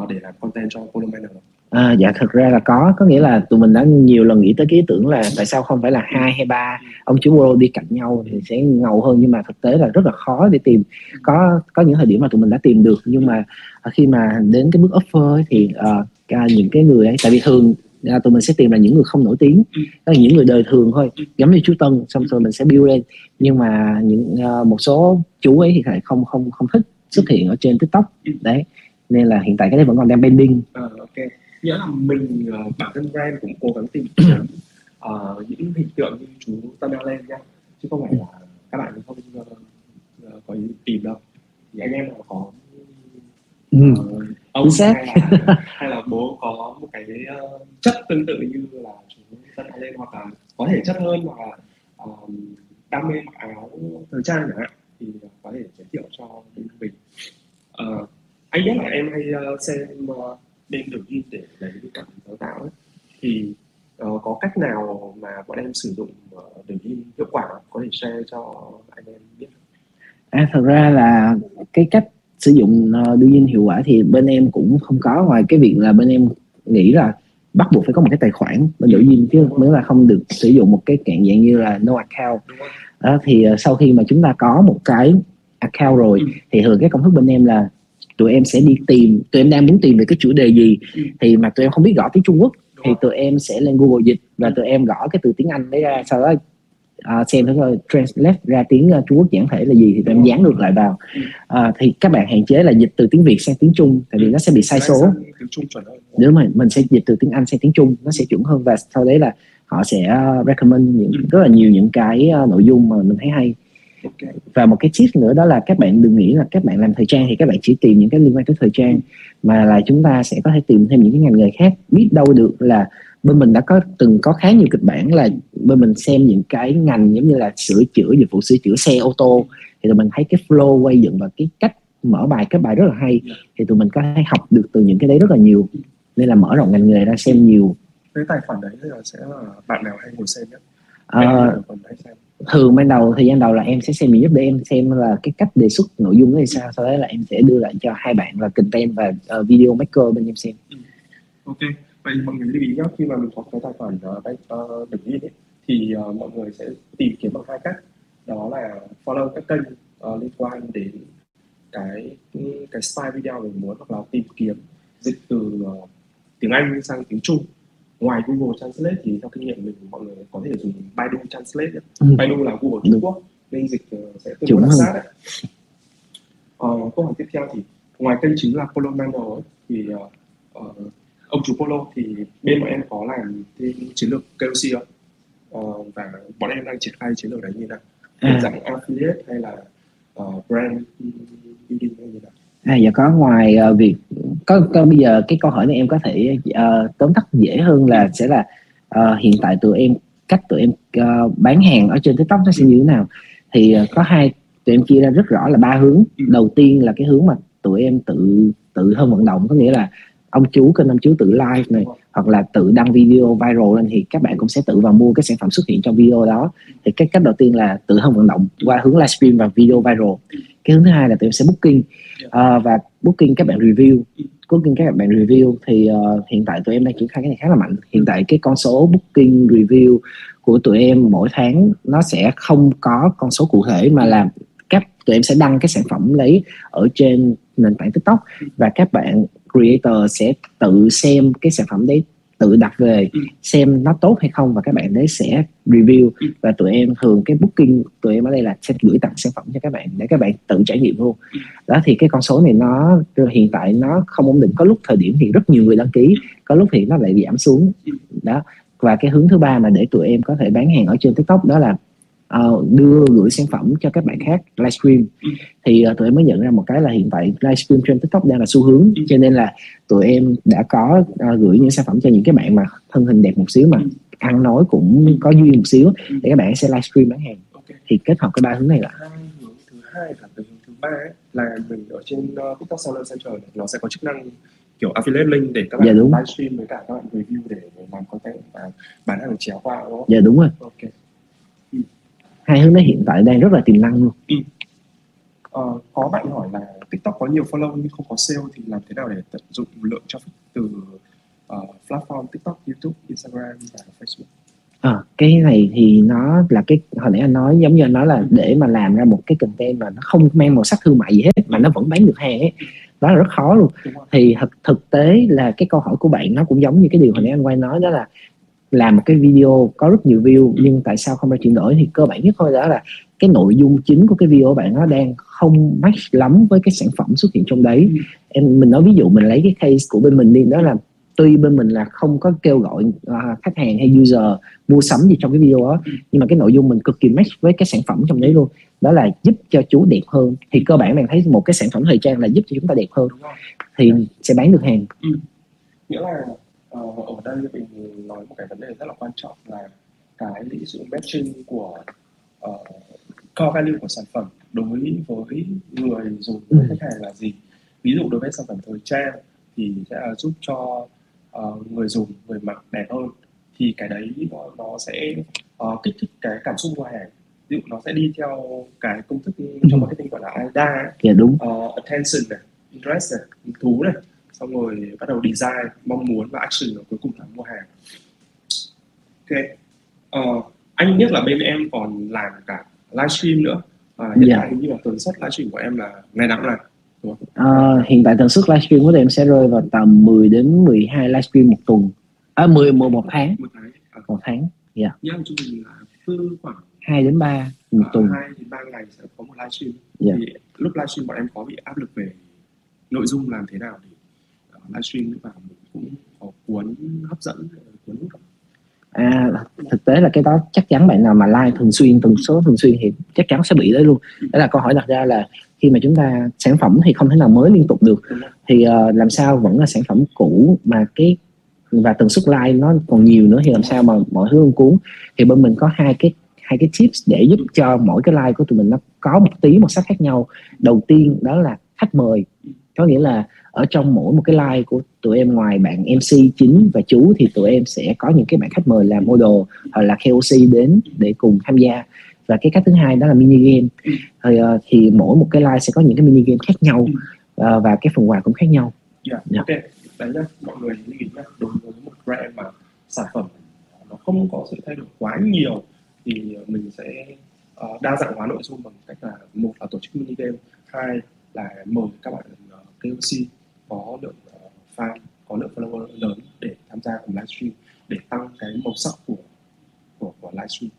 Speaker 2: uh, để làm content cho Polo Manor
Speaker 1: À, dạ thực ra là có. Có nghĩa là tụi mình đã nhiều lần nghĩ tới cái ý tưởng là tại sao không phải là hai hay ba ông chú Polo đi cạnh nhau thì sẽ ngầu hơn nhưng mà thực tế là rất là khó để tìm. Có có những thời điểm mà tụi mình đã tìm được nhưng mà khi mà đến cái bước offer ấy, thì uh, những cái người ấy tại vì thường uh, tụi mình sẽ tìm là những người không nổi tiếng đó là những người đời thường thôi giống như chú Tân xong rồi mình sẽ build lên. Nhưng mà những uh, một số chú ấy thì lại không không không thích xuất hiện ở trên tiktok. Đấy nên là hiện tại cái đấy vẫn còn đang pending.
Speaker 2: Uh, okay nghĩa là mình uh, bản thân brand cũng cố gắng tìm kiếm uh, những hình tượng như chú lên nhá chứ không phải là các bạn không uh, có ý tìm đâu. Thì anh em có
Speaker 1: ừ. uh, ông
Speaker 2: hay là, hay là bố có một cái uh, chất tương tự như là chú Tân lên hoặc là có thể chất hơn hoặc là uh, đam mê mặc áo thời trang chẳng hạn thì có thể giới thiệu cho bên mình. Uh, anh biết là em hay uh, xem uh, bên đường in để lấy cảm sáng tạo ấy. thì uh, có cách nào mà bọn em sử dụng uh, đường in hiệu quả có thể share cho anh em biết
Speaker 1: À, thật ra là cái cách sử dụng uh, đường in hiệu quả thì bên em cũng không có ngoài cái việc là bên em nghĩ là bắt buộc phải có một cái tài khoản bên đội in chứ mới là không được sử dụng một cái dạng dạng như là no account đó, thì uh, sau khi mà chúng ta có một cái account rồi ừ. thì thường cái công thức bên em là tụi em sẽ đi tìm tụi em đang muốn tìm về cái chủ đề gì ừ. thì mà tụi em không biết gõ tiếng Trung Quốc thì tụi em sẽ lên Google dịch và tụi em gõ cái từ tiếng Anh đấy ra sau đó uh, xem thử translate ra tiếng uh, Trung Quốc giản thể là gì thì tụi em dán ngược lại vào. Uh, thì các bạn hạn chế là dịch từ tiếng Việt sang tiếng Trung tại vì nó sẽ bị sai số. nếu mà mình sẽ dịch từ tiếng Anh sang tiếng Trung nó sẽ chuẩn hơn và sau đấy là họ sẽ recommend những rất là nhiều những cái nội dung mà mình thấy hay và một cái tip nữa đó là các bạn đừng nghĩ là các bạn làm thời trang thì các bạn chỉ tìm những cái liên quan tới thời trang mà là chúng ta sẽ có thể tìm thêm những cái ngành nghề khác. Biết đâu được là bên mình đã có từng có khá nhiều kịch bản là bên mình xem những cái ngành giống như là sửa chữa dịch vụ sửa chữa xe ô tô thì tụi mình thấy cái flow quay dựng và cái cách mở bài kết bài rất là hay thì tụi mình có thể học được từ những cái đấy rất là nhiều. Nên là mở rộng ngành nghề ra xem nhiều.
Speaker 2: Cái tài khoản đấy là sẽ là bạn nào hay ngồi xem nhất?
Speaker 1: À, thường ban đầu thời gian đầu là em sẽ xem giúp để em xem là cái cách đề xuất nội dung thì sao sau đó là em sẽ đưa lại cho hai bạn là content và uh, video maker bên em xem.
Speaker 2: Ừ. ok. Vậy mọi người lưu ý nhé khi mà mình có cái tài khoản uh, bank uh, đỉnh ấy, thì uh, mọi người sẽ tìm kiếm bằng hai cách. Đó là follow các kênh uh, liên quan đến cái cái style video mình muốn hoặc là tìm kiếm dịch từ uh, tiếng Anh sang tiếng Trung ngoài Google Translate thì theo kinh nghiệm mình mọi người có thể dùng Baidu Translate ừ. Baidu là Google Trung Quốc nên dịch uh, sẽ tương đối sát đấy. Uh, câu hỏi tiếp theo thì ngoài kênh chính là Polo Manual ấy, thì uh, ông chủ Polo thì bên bọn em có làm cái chiến lược KOC không? Uh, và bọn em đang triển khai chiến lược đấy như nào? À. dạng affiliate hay là uh, brand building hay như nào?
Speaker 1: À, dạ có ngoài uh, việc có, có bây giờ cái câu hỏi này em có thể uh, tóm tắt dễ hơn là sẽ là uh, hiện tại tụi em cách tụi em uh, bán hàng ở trên tiktok nó sẽ như thế nào? Thì uh, có hai tụi em chia ra rất rõ là ba hướng. Ừ. đầu tiên là cái hướng mà tụi em tự tự hơn vận động có nghĩa là ông chú kênh ông chú tự live này hoặc là tự đăng video viral lên thì các bạn cũng sẽ tự vào mua cái sản phẩm xuất hiện trong video đó. Thì cái cách đầu tiên là tự hơn vận động qua hướng livestream và video viral. Cái hướng thứ hai là tụi em sẽ booking à, và booking các bạn review booking các bạn review thì uh, hiện tại tụi em đang triển khai cái này khá là mạnh. Hiện tại cái con số booking review của tụi em mỗi tháng nó sẽ không có con số cụ thể mà là các tụi em sẽ đăng cái sản phẩm lấy ở trên nền tảng tiktok và các bạn creator sẽ tự xem cái sản phẩm đấy tự đặt về ừ. xem nó tốt hay không và các bạn đấy sẽ review. Ừ. và tụi em thường cái booking tụi em ở đây là sẽ gửi tặng sản phẩm cho các bạn để các bạn tự trải nghiệm luôn. Ừ. đó thì cái con số này nó hiện tại nó không ổn định. Có lúc thời điểm thì rất nhiều người đăng ký có lúc thì nó lại giảm xuống. Đó. Và cái hướng thứ ba mà để tụi em có thể bán hàng ở trên tiktok đó là uh, đưa gửi sản phẩm cho các bạn khác livestream thì uh, tụi em mới nhận ra một cái là hiện tại livestream trên tiktok đang là xu hướng. Cho nên là tụi em đã có uh, gửi những sản phẩm cho những cái bạn mà thân hình đẹp một xíu mà ăn nói cũng có duyên một xíu để các bạn sẽ livestream bán hàng. Thì kết hợp cái ba hướng này là
Speaker 2: thứ hai và hướng thứ ba là mình ở trên uh, tiktok seller center nó sẽ có chức năng kiểu affiliate link để các bạn dạ, livestream với cả các bạn review để làm content và bán hàng chéo qua đúng không?
Speaker 1: Dạ đúng rồi. Okay hai hướng đó hiện tại đang rất là tiềm năng luôn. Ừ.
Speaker 2: ờ, có bạn hỏi là tiktok có nhiều follow nhưng không có sale thì làm thế nào để tận dụng lượng traffic từ uh, platform tiktok youtube instagram và facebook?
Speaker 1: À, cái này thì nó là cái hồi nãy anh nói giống như anh nói là để mà làm ra một cái content mà nó không mang màu sắc thương mại gì hết mà nó vẫn bán được hàng ấy đó là rất khó luôn. Thì thực thực tế là cái câu hỏi của bạn nó cũng giống như cái điều hồi nãy anh quay nói đó là làm một cái video có rất nhiều view nhưng tại sao không ra chuyển đổi thì cơ bản nhất thôi đó là cái nội dung chính của cái video của bạn nó đang không match lắm với cái sản phẩm xuất hiện trong đấy ừ. em mình nói ví dụ mình lấy cái case của bên mình đi đó là tuy bên mình là không có kêu gọi uh, khách hàng hay user mua sắm gì trong cái video đó ừ. nhưng mà cái nội dung mình cực kỳ match với cái sản phẩm trong đấy luôn đó là giúp cho chú đẹp hơn thì cơ bản bạn thấy một cái sản phẩm thời trang là giúp cho chúng ta đẹp hơn thì sẽ bán được hàng
Speaker 2: ừ. nghĩa là uh, ở đây mình nói một cái vấn đề rất là quan trọng là cái sự matching của uh, core value của sản phẩm đối với người dùng với ừ. khách hàng là gì? Ví dụ đối với sản phẩm thời trang thì sẽ là giúp cho uh, người dùng người mặc đẹp hơn. Thì cái đấy nó, nó sẽ uh, kích thích cái cảm xúc mua hàng. Ví dụ nó sẽ đi theo cái công thức trong ừ. marketing gọi là AIDA
Speaker 1: dạ đúng.
Speaker 2: uh, attention này interest này thú này xong rồi bắt đầu design mong muốn và action và cuối cùng là mua hàng ok uh, anh biết là bên em còn làm cả livestream nữa à, hiện. Dạ. tại như là tần suất livestream của em là ngày nào cũng làm
Speaker 1: À, hiện tại tần suất livestream của em sẽ rơi vào tầm 10 đến 12 livestream một tuần à 10 một, một tháng một tháng à. một tháng
Speaker 2: dạ yeah. trung bình là cứ khoảng
Speaker 1: 2 đến 3 một à, tuần
Speaker 2: 2 đến 3 ngày sẽ có một livestream yeah. Dạ. thì lúc livestream bọn em có bị áp lực về nội dung làm thế nào thì livestream và mình cũng có cuốn hấp dẫn cuốn hút
Speaker 1: à thực tế là cái đó chắc chắn bạn nào mà like thường xuyên tần số thường xuyên thì chắc chắn sẽ bị đấy luôn. Đó là câu hỏi đặt ra là khi mà chúng ta sản phẩm thì không thể nào mới liên tục được. Thì uh, làm sao vẫn là sản phẩm cũ mà cái và tần suất like nó còn nhiều nữa thì làm sao mà mọi thứ không cuốn. Thì bên mình có hai cái hai cái tips để giúp cho mỗi cái like của tụi mình nó có một tí một sắc khác nhau. Đầu tiên đó là khách mời có nghĩa là ở trong mỗi một cái live của tụi em ngoài bạn MC chính và chú thì tụi em sẽ có những cái bạn khách mời làm model hoặc là KOC đến để cùng tham gia và cái cách thứ hai đó là mini game thì, uh, thì mỗi một cái live sẽ có những cái mini game khác nhau uh, và cái phần quà cũng khác nhau
Speaker 2: yeah, yeah. okay. đấy nhá mọi người lưu ý nhá đối với một brand mà sản phẩm nó không có sự thay đổi quá nhiều thì mình sẽ uh, đa dạng hóa nội dung bằng cách là một là tổ chức mini game hai là mời các bạn uh, ờ, KOC có lượng uh, ờ, fan có lượng follower lớn để tham gia cùng livestream để tăng cái màu sắc của của, của livestream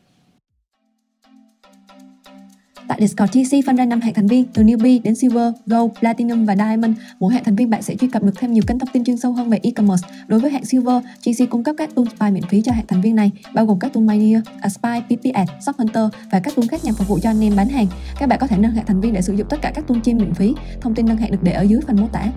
Speaker 3: Tại Discord tc phân ra 5 hạng thành viên từ newbie đến silver, gold, platinum và diamond. Mỗi hạng thành viên bạn sẽ truy cập được thêm nhiều kênh thông tin chuyên sâu hơn về e-commerce. Đối với hạng silver, TC cung cấp các tool spy miễn phí cho hạng thành viên này, bao gồm các tool Miner, spy, PPS, Shop và các tool khác nhằm phục vụ cho anh em bán hàng. Các bạn có thể nâng hạng thành viên để sử dụng tất cả các tool chim miễn phí. Thông tin nâng hạng được để ở dưới phần mô tả.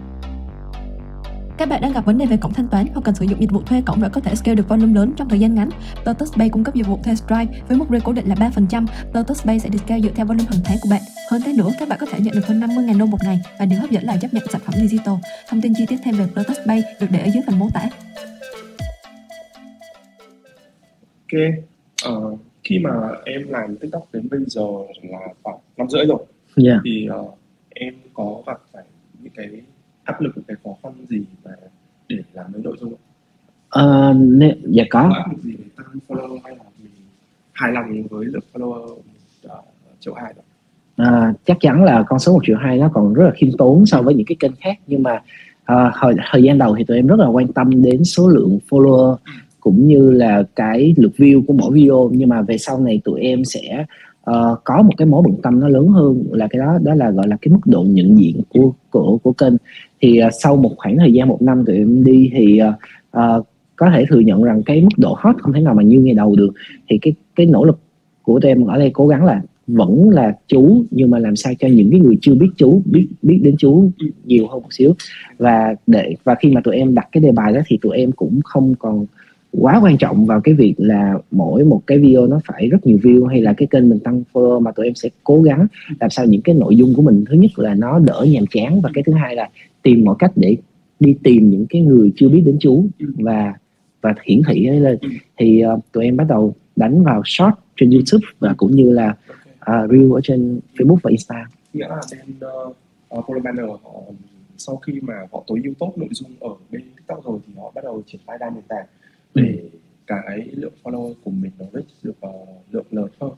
Speaker 3: Các bạn đang gặp vấn đề về cổng thanh toán hoặc cần sử dụng dịch vụ thuê cổng để có thể scale được volume lớn trong thời gian ngắn. Lotus Pay cung cấp dịch vụ thuê Stripe với mức rate cố định là 3%. Lotus Pay sẽ được scale dựa theo volume hàng tháng của bạn. Hơn thế nữa, các bạn có thể nhận được hơn 50.000 đô một ngày và điều hấp dẫn là chấp nhận sản phẩm digital. Thông tin chi tiết thêm về Lotus Pay được để ở dưới phần mô tả.
Speaker 2: Ok, uh, khi mà em làm TikTok đến bây giờ là khoảng năm rưỡi rồi, yeah. thì uh, em có gặp phải những cái áp lực cái khó khăn gì mà để làm mấy nội dung
Speaker 1: ờ,
Speaker 2: nên,
Speaker 1: dạ có.
Speaker 2: có áp lực gì để tăng follow hay là mình hài lòng với lượng follower uh, triệu hai đó.
Speaker 1: À, chắc chắn là con số một triệu hai nó còn rất là khiêm tốn so với những cái kênh khác nhưng mà uh, thời, thời gian đầu thì tụi em rất là quan tâm đến số lượng follower cũng như là cái lượt view của mỗi video nhưng mà về sau này tụi em sẽ uh, có một cái mối bận tâm nó lớn hơn là cái đó đó là gọi là cái mức độ nhận diện của của của kênh thì uh, sau một khoảng thời gian một năm tụi em đi thì uh, uh, có thể thừa nhận rằng cái mức độ hot không thể nào mà như ngày đầu được. Thì cái cái nỗ lực của tụi em ở đây cố gắng là vẫn là chú nhưng mà làm sao cho những cái người chưa biết chú biết biết đến chú nhiều hơn một xíu. Và để và khi mà tụi em đặt cái đề bài đó thì tụi em cũng không còn quá quan trọng vào cái việc là mỗi một cái video nó phải rất nhiều view hay là cái kênh mình tăng follow mà tụi em sẽ cố gắng làm sao những cái nội dung của mình thứ nhất là nó đỡ nhàm chán và cái thứ hai là tìm mọi cách để đi tìm những cái người chưa biết đến chú và và hiển thị ấy lên thì uh, tụi em bắt đầu đánh vào short trên YouTube và cũng như là uh, reel ở trên Facebook và Insta.
Speaker 2: Nghĩa là bên uh, uh, Banner họ sau khi mà họ tối ưu tốt nội dung ở bên TikTok rồi thì họ bắt đầu triển khai đa nền tảng để ừ. cái lượng follower của mình nó reach được uh, lượng lớn hơn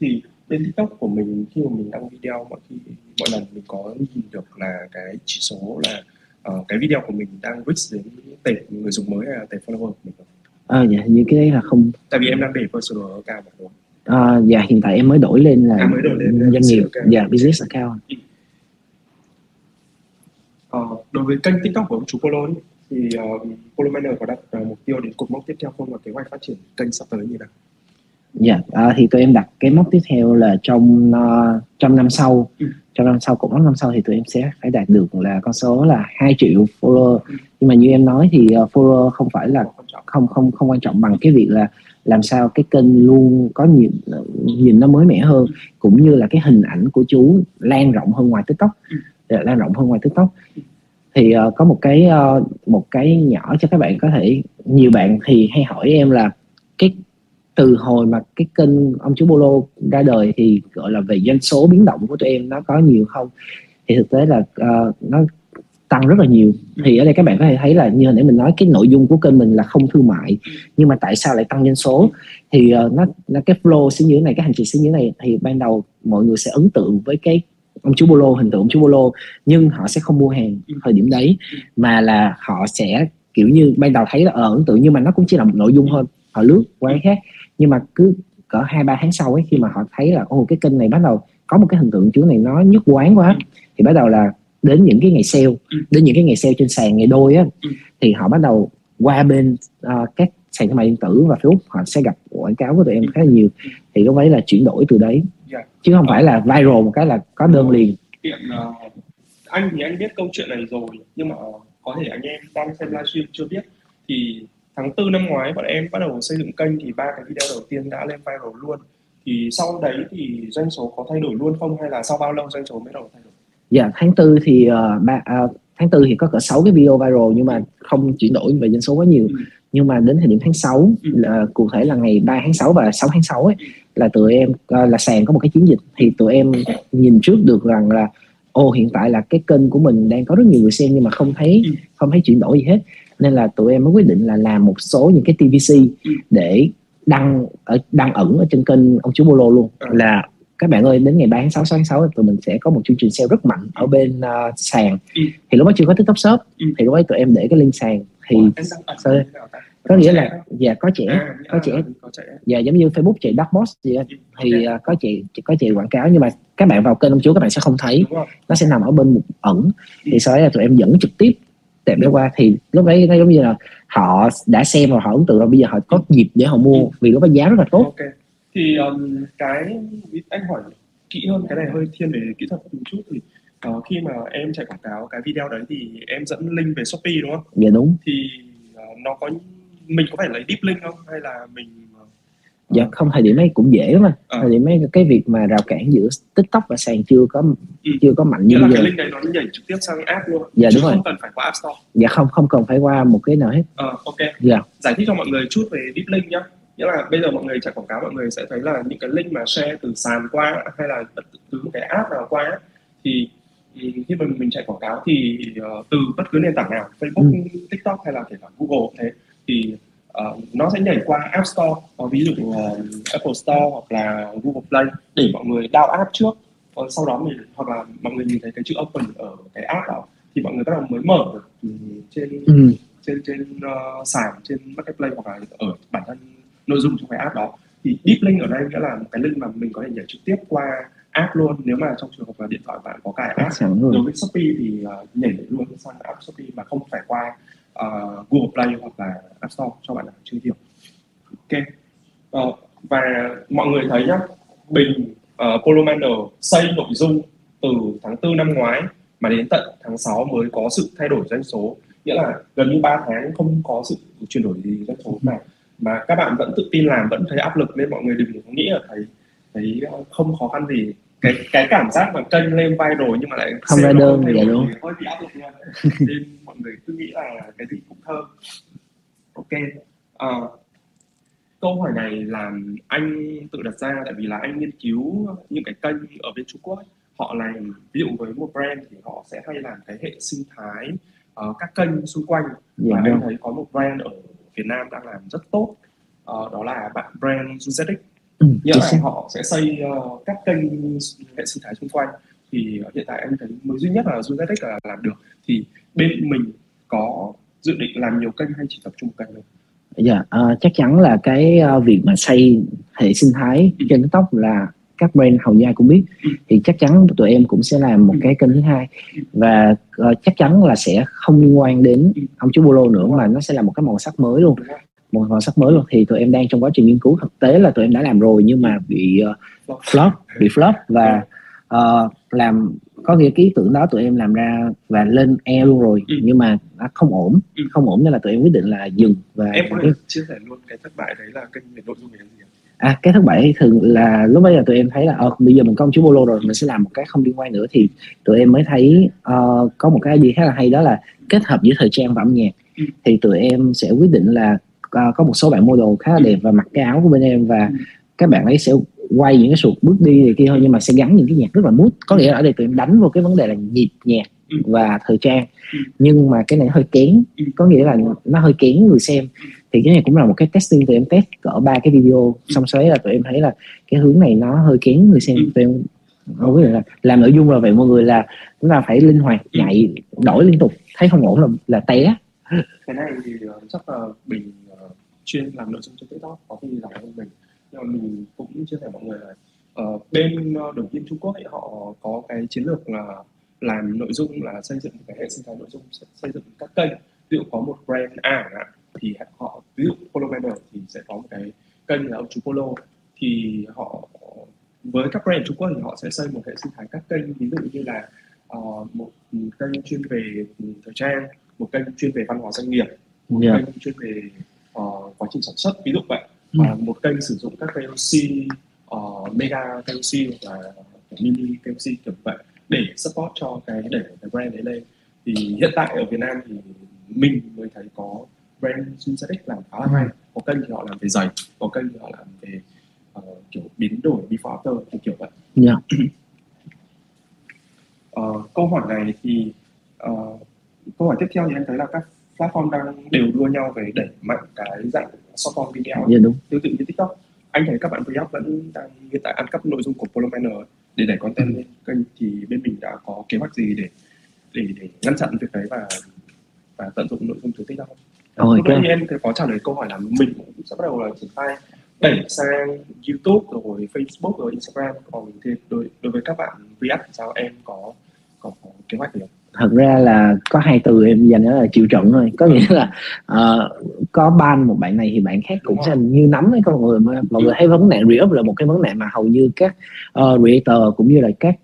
Speaker 2: thì bên tiktok của mình khi mà mình đăng video mọi khi mọi lần mình có nhìn được là cái chỉ số là uh, cái video của mình đang reach đến tệp người dùng mới là tệp follower của mình
Speaker 1: à dạ như cái đấy là không.
Speaker 2: Tại vì em đang để personal account mà đúng
Speaker 1: À, dạ hiện tại em mới đổi lên là
Speaker 2: à, mới đổi lên
Speaker 1: doanh nghiệp dạ business account. Ừ.
Speaker 2: ờ, đối với kênh tiktok của ông chú Polo ấy, thì uh, Polominer có đặt uh, mục tiêu đến cột mốc tiếp theo không và kế hoạch phát triển kênh sắp tới như nào?
Speaker 1: Dạ, à, thì tụi em đặt cái mốc tiếp theo là trong uh, trong năm sau, ừ. trong năm sau mốc năm sau thì tụi em sẽ phải đạt được là con số là 2 triệu follower. Ừ. Nhưng mà như em nói thì uh, follower không phải là không không không quan trọng bằng cái việc là làm sao cái kênh luôn có nhìn nhìn nó mới mẻ hơn cũng như là cái hình ảnh của chú lan rộng hơn ngoài tiktok ừ. lan rộng hơn ngoài tiktok thì uh, có một cái uh, một cái nhỏ cho các bạn có thể nhiều bạn thì hay hỏi em là cái từ hồi mà cái kênh ông chú Bolo ra đời thì gọi là về doanh số biến động của tụi em nó có nhiều không? Thì thực tế là uh, nó tăng rất là nhiều. Thì ở đây các bạn có thể thấy là như hồi nãy mình nói cái nội dung của kênh mình là không thương mại nhưng mà tại sao lại tăng doanh số? Thì uh, nó, nó cái flow sẽ như thế này cái hành trình sẽ như thế này thì ban đầu mọi người sẽ ấn tượng với cái ông chú Bolo hình tượng ông chú Bolo nhưng họ sẽ không mua hàng thời điểm đấy mà là họ sẽ kiểu như ban đầu thấy là ờ, ấn tượng nhưng mà nó cũng chỉ là một nội dung thôi họ lướt qua cái khác nhưng mà cứ cỡ hai ba tháng sau ấy khi mà họ thấy là ô cái kênh này bắt đầu có một cái hình tượng chú này nó nhất quán quá thì bắt đầu là đến những cái ngày sale đến những cái ngày sale trên sàn ngày đôi á thì họ bắt đầu qua bên uh, các sàn thương mại điện tử và Facebook họ sẽ gặp quảng cáo của tụi em khá là nhiều. Thì có phải là chuyển đổi từ đấy. Chứ không phải là viral một cái là có đơn liền.
Speaker 2: Ờ, anh thì anh biết câu chuyện này rồi nhưng mà ờ, có thể anh em đang xem livestream chưa biết. Thì tháng tư năm ngoái bọn em bắt đầu xây dựng kênh thì ba cái video đầu tiên đã lên viral luôn thì sau đấy thì doanh số có thay đổi luôn không hay là sau bao lâu doanh số mới đầu thay đổi?
Speaker 1: Dạ tháng tư thì uh, ba, uh, tháng tư thì có cỡ 6 cái video viral nhưng mà không chuyển đổi về doanh số quá nhiều. Ừ. Nhưng mà đến thời điểm tháng 6 ừ. là cụ thể là ngày 3 tháng 6 và 6 tháng 6 ấy là tụi em uh, là sàn có một cái chiến dịch thì tụi em nhìn trước được rằng là ô hiện tại là cái kênh của mình đang có rất nhiều người xem nhưng mà không thấy
Speaker 2: Ừ.
Speaker 1: không thấy chuyển đổi gì hết nên là tụi em mới quyết định là làm một số những cái TVC để đăng ở đăng ẩn ở trên kênh ông chú Bolo luôn.
Speaker 2: Ừ.
Speaker 1: là các bạn ơi đến ngày 3 tháng 6 6 tháng 6 tụi mình sẽ có một chương trình sale rất mạnh ở bên ờ, sàn.
Speaker 2: Ừ.
Speaker 1: thì lúc đó chưa có TikTok Shop.
Speaker 2: Ừ.
Speaker 1: thì lúc ấy tụi em để cái link sàn. Thì có nghĩa là dạ có trẻ
Speaker 2: À,
Speaker 1: có trẻ
Speaker 2: trẻ
Speaker 1: dạ giống như Facebook chạy dark box gì thì ờ, có chị có chị quảng cáo. Nhưng mà các bạn vào kênh ông chú các bạn sẽ không thấy. Nó sẽ nằm ở bên mục ẩn. Thì sau đấy là tụi em dẫn trực tiếp tệp đó qua thì lúc đấy nó giống như là họ đã xem và họ ấn tượng rồi bây giờ họ có dịp để họ mua
Speaker 2: Ừ.
Speaker 1: vì lúc đó giá rất là tốt.
Speaker 2: Ok. Thì um, cái anh hỏi kỹ hơn cái này hơi thiên về kỹ thuật một chút thì ờ, khi mà em chạy quảng cáo cái video đấy thì em dẫn link về Shopee đúng không?
Speaker 1: Dạ đúng.
Speaker 2: Thì ờ, nó có mình có phải lấy deep link không? Hay là mình
Speaker 1: dạ không thời điểm ấy cũng dễ mà
Speaker 2: Ờ.
Speaker 1: thời điểm ấy cái việc mà rào cản giữa tiktok và sàn chưa có
Speaker 2: Ừ.
Speaker 1: chưa có mạnh như bây
Speaker 2: cái
Speaker 1: giờ.
Speaker 2: link đấy nó nhảy trực tiếp sang app luôn.
Speaker 1: Dạ,
Speaker 2: chứ
Speaker 1: đúng rồi.
Speaker 2: không cần phải qua app store.
Speaker 1: Dạ không không cần phải qua một cái nào hết.
Speaker 2: Ờ, ok.
Speaker 1: Dạ.
Speaker 2: Giải thích cho mọi người chút về deep link nhá. Nghĩa là bây giờ mọi người chạy quảng cáo mọi người sẽ thấy là những cái link mà share từ sàn qua hay là cứ một cái app nào qua thì ừ, khi mà mình chạy quảng cáo thì ờ, từ bất cứ nền tảng nào Facebook, TikTok hay là kể cả Google thế thì ờ, nó sẽ nhảy qua App Store ờ, ví dụ ờ, Apple Store hoặc là Google Play để mọi người download app trước. Ờ, sau đó mình hoặc là mọi người nhìn thấy cái chữ open ở cái app đó thì mọi người bắt đầu mới mở được ừ, trên
Speaker 1: ừ.
Speaker 2: trên trên uh, sàn trên marketplace hoặc là ở bản thân nội dung trong cái app đó. Thì deep link ở đây nghĩa là một cái link mà mình có thể nhảy trực tiếp qua app luôn. Nếu mà trong trường hợp là điện thoại bạn có cài app đối với Shopee thì uh, nhảy luôn sang app Shopee mà không phải qua uh, Google Play hoặc là App Store cho bạn nào chưa hiểu. Ok. Uh, và mọi người thấy nhá Bình ờ, uh, Polo xây nội dung từ tháng 4 năm ngoái mà đến tận tháng 6 mới có sự thay đổi doanh số. Nghĩa là gần như 3 tháng không có sự chuyển đổi gì doanh số nào mà các bạn vẫn tự tin làm vẫn thấy áp lực nên mọi người đừng có nghĩ là thấy thấy không khó khăn gì cái cái cảm giác mà kênh lên viral nhưng mà lại
Speaker 1: Không ra đơn,
Speaker 2: đổi
Speaker 1: đúng.
Speaker 2: hơi bị áp lực luôn [laughs] nên mọi người cứ nghĩ là cái gì cũng thơm. Ok. Ờ, câu hỏi này làm anh tự đặt ra tại vì là anh nghiên cứu những cái kênh ở bên Trung Quốc ấy, họ làm ví dụ với một brand thì họ sẽ hay làm cái hệ sinh thái ờ, các kênh xung quanh. Và anh
Speaker 1: vâng
Speaker 2: thấy có một brand ở Việt Nam đang làm rất tốt. Ờ, đó là bạn brand Zuzetics
Speaker 1: ừ.
Speaker 2: nghĩa là họ sẽ xây ờ, các kênh hệ sinh thái xung quanh thì ờ, hiện tại anh thấy mới duy nhất là Zuzetics là làm được thì bên mình có dự định làm nhiều kênh hay chỉ tập trung kênh thôi
Speaker 1: Dạ, ờ, chắc chắn là cái ờ, việc mà xây hệ sinh thái
Speaker 2: Ừ.
Speaker 1: trên TikTok là các brand hầu như ai cũng biết
Speaker 2: Ừ.
Speaker 1: thì chắc chắn tụi em cũng sẽ làm một
Speaker 2: Ừ.
Speaker 1: cái kênh thứ hai và ờ, chắc chắn là sẽ không liên quan đến ông chú Bolo nữa mà nó sẽ là một cái màu sắc mới luôn? Một màu sắc mới luôn thì tụi em đang trong quá trình nghiên cứu thực tế là tụi em đã làm rồi nhưng mà bị ờ,
Speaker 2: Flop.
Speaker 1: bị flop và ờ, làm có nghĩa cái ý tưởng đó tụi em làm ra và lên e luôn rồi
Speaker 2: Ừ.
Speaker 1: nhưng mà nó không ổn
Speaker 2: Ừ.
Speaker 1: không ổn nên là tụi em quyết định là dừng và
Speaker 2: em có thể chia sẻ luôn cái thất bại đấy là kênh về nội dung về cái gì
Speaker 1: à cái thất bại thường là lúc bây giờ tụi em thấy là ờ bây giờ mình có ông chú bolo rồi mình sẽ làm một cái không liên quan nữa thì tụi em mới thấy ờ, có một cái gì khá là hay đó là kết hợp giữa thời trang và âm nhạc
Speaker 2: Ừ.
Speaker 1: thì tụi em sẽ quyết định là uh, có một số bạn model khá là đẹp và mặc cái áo của bên em và các bạn ấy sẽ quay những cái sụt bước đi này kia thôi nhưng mà sẽ gắn những cái nhạc rất là mút có nghĩa là ở đây tụi em đánh vô cái vấn đề là nhịp nhạc và thời trang. Nhưng mà cái này hơi kén. Có nghĩa là nó hơi kén người xem. Thì cái này cũng là một cái testing tụi em test cỡ ba cái video. Xong sau đấy là tụi em thấy là cái hướng này nó hơi kén người xem. Tụi em không biết là làm nội dung là vậy mọi người là chúng ta phải linh hoạt
Speaker 2: nhạy
Speaker 1: nhảy đổi liên tục. Thấy không ổn là là té.
Speaker 2: Cái này thì ờ, chắc là bình chuyên làm nội dung cho TikTok có khi giỏi hơn mình. Nhưng mà mình cũng chia sẻ mọi người là ờ, bên ờ, đầu tiên Trung Quốc ấy, họ có cái chiến lược là làm nội dung là xây dựng một cái hệ sinh thái nội dung xây dựng các kênh. Ví dụ có một brand A thì họ ví dụ Polo Manor thì sẽ có một cái kênh là ông chú Polo. Thì họ với các brand Trung Quốc thì họ sẽ xây một hệ sinh thái các kênh ví dụ như là ờ, một kênh chuyên về thời trang một kênh chuyên về văn hóa doanh nghiệp một
Speaker 1: Dạ.
Speaker 2: kênh chuyên về ờ, quá trình sản xuất. Ví dụ vậy.
Speaker 1: Ừ.
Speaker 2: và một kênh sử dụng các KOC uh, mega KOC là mini KOC kiểu vậy để support cho cái để cái brand đấy lên. Thì hiện tại ở Việt Nam thì mình mới thấy có brand synthetic làm khá là hay. Có kênh thì họ làm về giày có kênh thì họ làm về ờ, kiểu biến đổi before after kiểu kiểu vậy.
Speaker 1: Dạ.
Speaker 2: uh, [clears throat] câu hỏi này thì uh, câu hỏi tiếp theo thì em thấy là các platform đang đều đua nhau về đẩy mạnh cái dạng short form video
Speaker 1: yeah, dạ, đúng.
Speaker 2: tương tự như tiktok anh thấy các bạn React vẫn đang hiện tại ăn cắp nội dung của Polomanor để đẩy content lên kênh thì bên mình đã có kế hoạch gì để để để ngăn chặn việc đấy và và tận dụng nội dung từ TikTok không?
Speaker 1: Rồi,
Speaker 2: okay. em có trả lời câu hỏi là mình cũng sẽ bắt đầu là triển khai đẩy sang YouTube rồi Facebook rồi Instagram còn thì đối đối với các bạn React thì sao em có có, có kế hoạch gì không?
Speaker 1: Thật ra là có hai từ em dành đó là chịu trận thôi. Có nghĩa là uh, có ban một bạn này thì bạn khác cũng sẽ như nắm ấy con người mọi người thấy vấn nạn re là một cái vấn nạn mà hầu như các uh, creator cũng như là các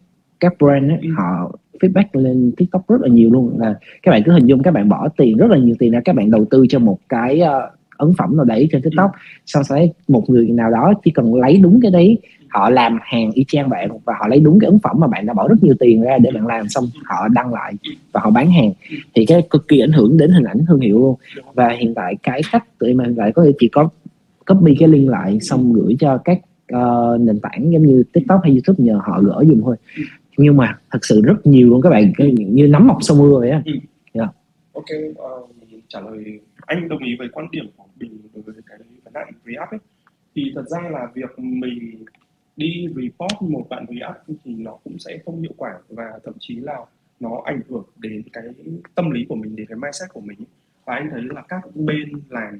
Speaker 1: các brand ấy, họ feedback lên tiktok rất là nhiều luôn. Là các bạn cứ hình dung các bạn bỏ tiền rất là nhiều tiền ra các bạn đầu tư cho một cái uh, ấn phẩm nào đấy trên tiktok sau đấy một người nào đó chỉ cần lấy đúng cái đấy họ làm hàng y chang bạn và họ lấy đúng cái ấn phẩm mà bạn đã bỏ rất nhiều tiền ra để bạn làm xong họ đăng lại và họ bán hàng. Thì cái cực kỳ ảnh hưởng đến hình ảnh thương hiệu luôn. Và hiện tại cái cách tụi mình lại có thể chỉ có copy cái link lại xong gửi cho các uh, nền tảng giống như tiktok hay youtube nhờ họ gỡ dùng thôi. Nhưng mà thật sự rất nhiều luôn các bạn như nắm mọc sau mưa vậy á.
Speaker 2: Yeah. Dạ. ok uh, trả lời anh đồng ý với quan điểm của mình đối với cái vấn nạn re-up ấy. Thì thật ra là việc mình đi report một bạn React thì nó cũng sẽ không hiệu quả và thậm chí là nó ảnh hưởng đến cái tâm lý của mình đến cái mindset của mình. Và anh thấy là các bên làm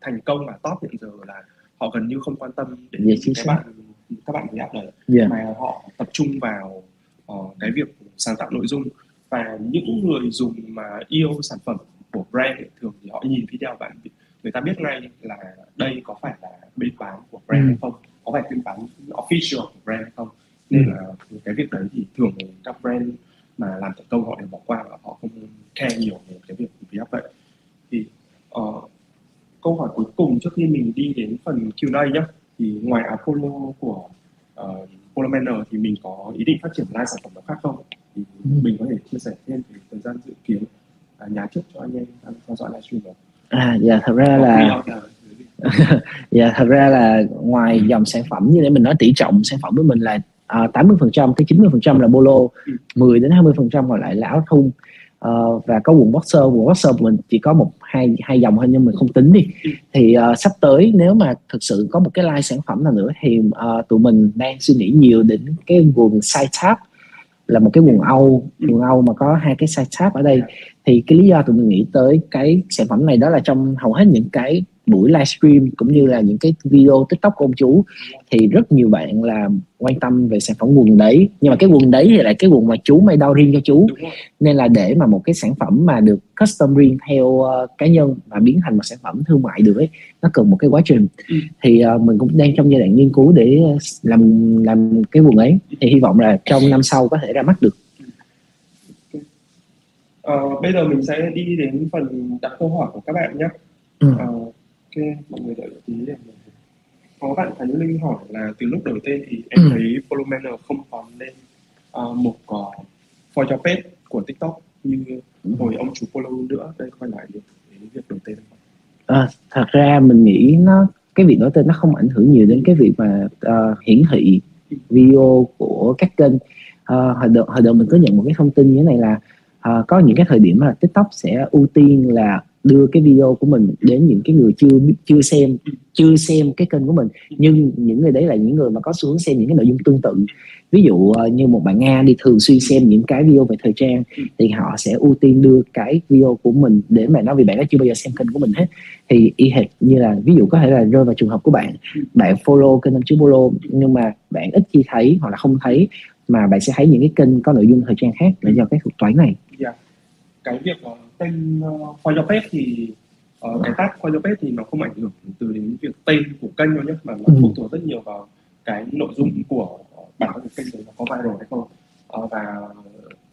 Speaker 2: thành công và top hiện giờ là họ gần như không quan tâm đến yeah, dạ, các bạn các bạn React này. Yeah. Mà họ tập trung vào uh, cái việc sáng tạo nội dung. Và những người dùng mà yêu sản phẩm của brand ấy, thường thì họ nhìn video bạn người ta biết ngay là đây có phải là bên bán của brand ừ. hay không có phải phiên bản official của brand hay không nên ừ. là cái việc đấy thì thường các brand mà làm thành công họ đều bỏ qua và họ không care nhiều về cái việc vì vậy. Thì uh, câu hỏi cuối cùng trước khi mình đi đến phần Q&A nhé thì ngoài Apollo của uh, Polo Manor thì mình có ý định phát triển live sản phẩm nào khác không? Thì ừ. mình có thể chia sẻ thêm về thời gian dự kiến uh, nhà trước cho anh em đang theo dõi livestream đó.
Speaker 1: À dạ thật ra là [laughs] dạ thật ra là ngoài dòng sản phẩm như để mình nói tỷ trọng sản phẩm của mình là uh, 80 phần trăm tới 90 phần trăm là bolo 10 đến 20 phần trăm còn lại là áo thun. Uh, và có quần boxer quần boxer của mình chỉ có một hai hai dòng thôi nhưng mình không tính đi. Thì uh, sắp tới nếu mà thực sự có một cái line sản phẩm nào nữa thì uh, tụi mình đang suy nghĩ nhiều đến cái quần side tab là một cái quần Âu quần Âu mà có hai cái side tab ở đây. Thì cái lý do tụi mình nghĩ tới cái sản phẩm này đó là trong hầu hết những cái buổi livestream cũng như là những cái video tiktok của ông chú thì rất nhiều bạn là quan tâm về sản phẩm quần đấy nhưng mà cái quần đấy thì lại cái quần mà chú may đo riêng cho chú nên là để mà một cái sản phẩm mà được custom riêng theo uh, cá nhân mà biến thành một sản phẩm thương mại được ấy nó cần một cái quá trình ừ. thì uh, mình cũng đang trong giai đoạn nghiên cứu để làm làm cái quần ấy thì hy vọng là trong năm sau có thể ra mắt được
Speaker 2: Uh, bây giờ mình sẽ đi đến phần đặt câu hỏi của các bạn nhé. Ừ. Uh, ok mọi người đợi một tí để có bạn Khánh Linh hỏi là từ lúc đổi tên thì em ừ. thấy Follow Manner không còn lên uh, một uh, for your page của TikTok như ừ. hồi ông chủ follow nữa đây quay lại được đến việc đổi tên không?
Speaker 1: À, thật ra mình nghĩ nó cái việc đổi tên nó không ảnh hưởng nhiều đến cái việc mà uh, hiển thị video của các kênh uh, hồi đầu hồi đầu mình có nhận một cái thông tin như thế này là uh, có những cái thời điểm mà TikTok sẽ ưu tiên là đưa cái video của mình đến những cái người chưa chưa xem chưa xem cái kênh của mình. Nhưng những người đấy là những người mà có xuống xem những cái nội dung tương tự. Ví dụ ờ, như một bạn nga đi thường xuyên xem những cái video về thời trang, thì họ sẽ ưu tiên đưa cái video của mình để mà nói vì bạn đã chưa bao giờ xem kênh của mình hết. Thì y hệt như là, ví dụ có thể là rơi vào trường hợp của bạn bạn follow kênh chú Polo nhưng mà bạn ít khi thấy hoặc là không thấy, mà bạn sẽ thấy những cái kênh có nội dung thời trang khác là do cái thuật toán này. Yeah.
Speaker 2: Cái việc mà tên for your page thì uh, cái tag for your page thì nó không ảnh hưởng từ đến việc tên của kênh đâu nhé mà nó ừ. phụ thuộc rất nhiều vào cái nội dung của bản thân của kênh đấy nó có viral hay không uh, và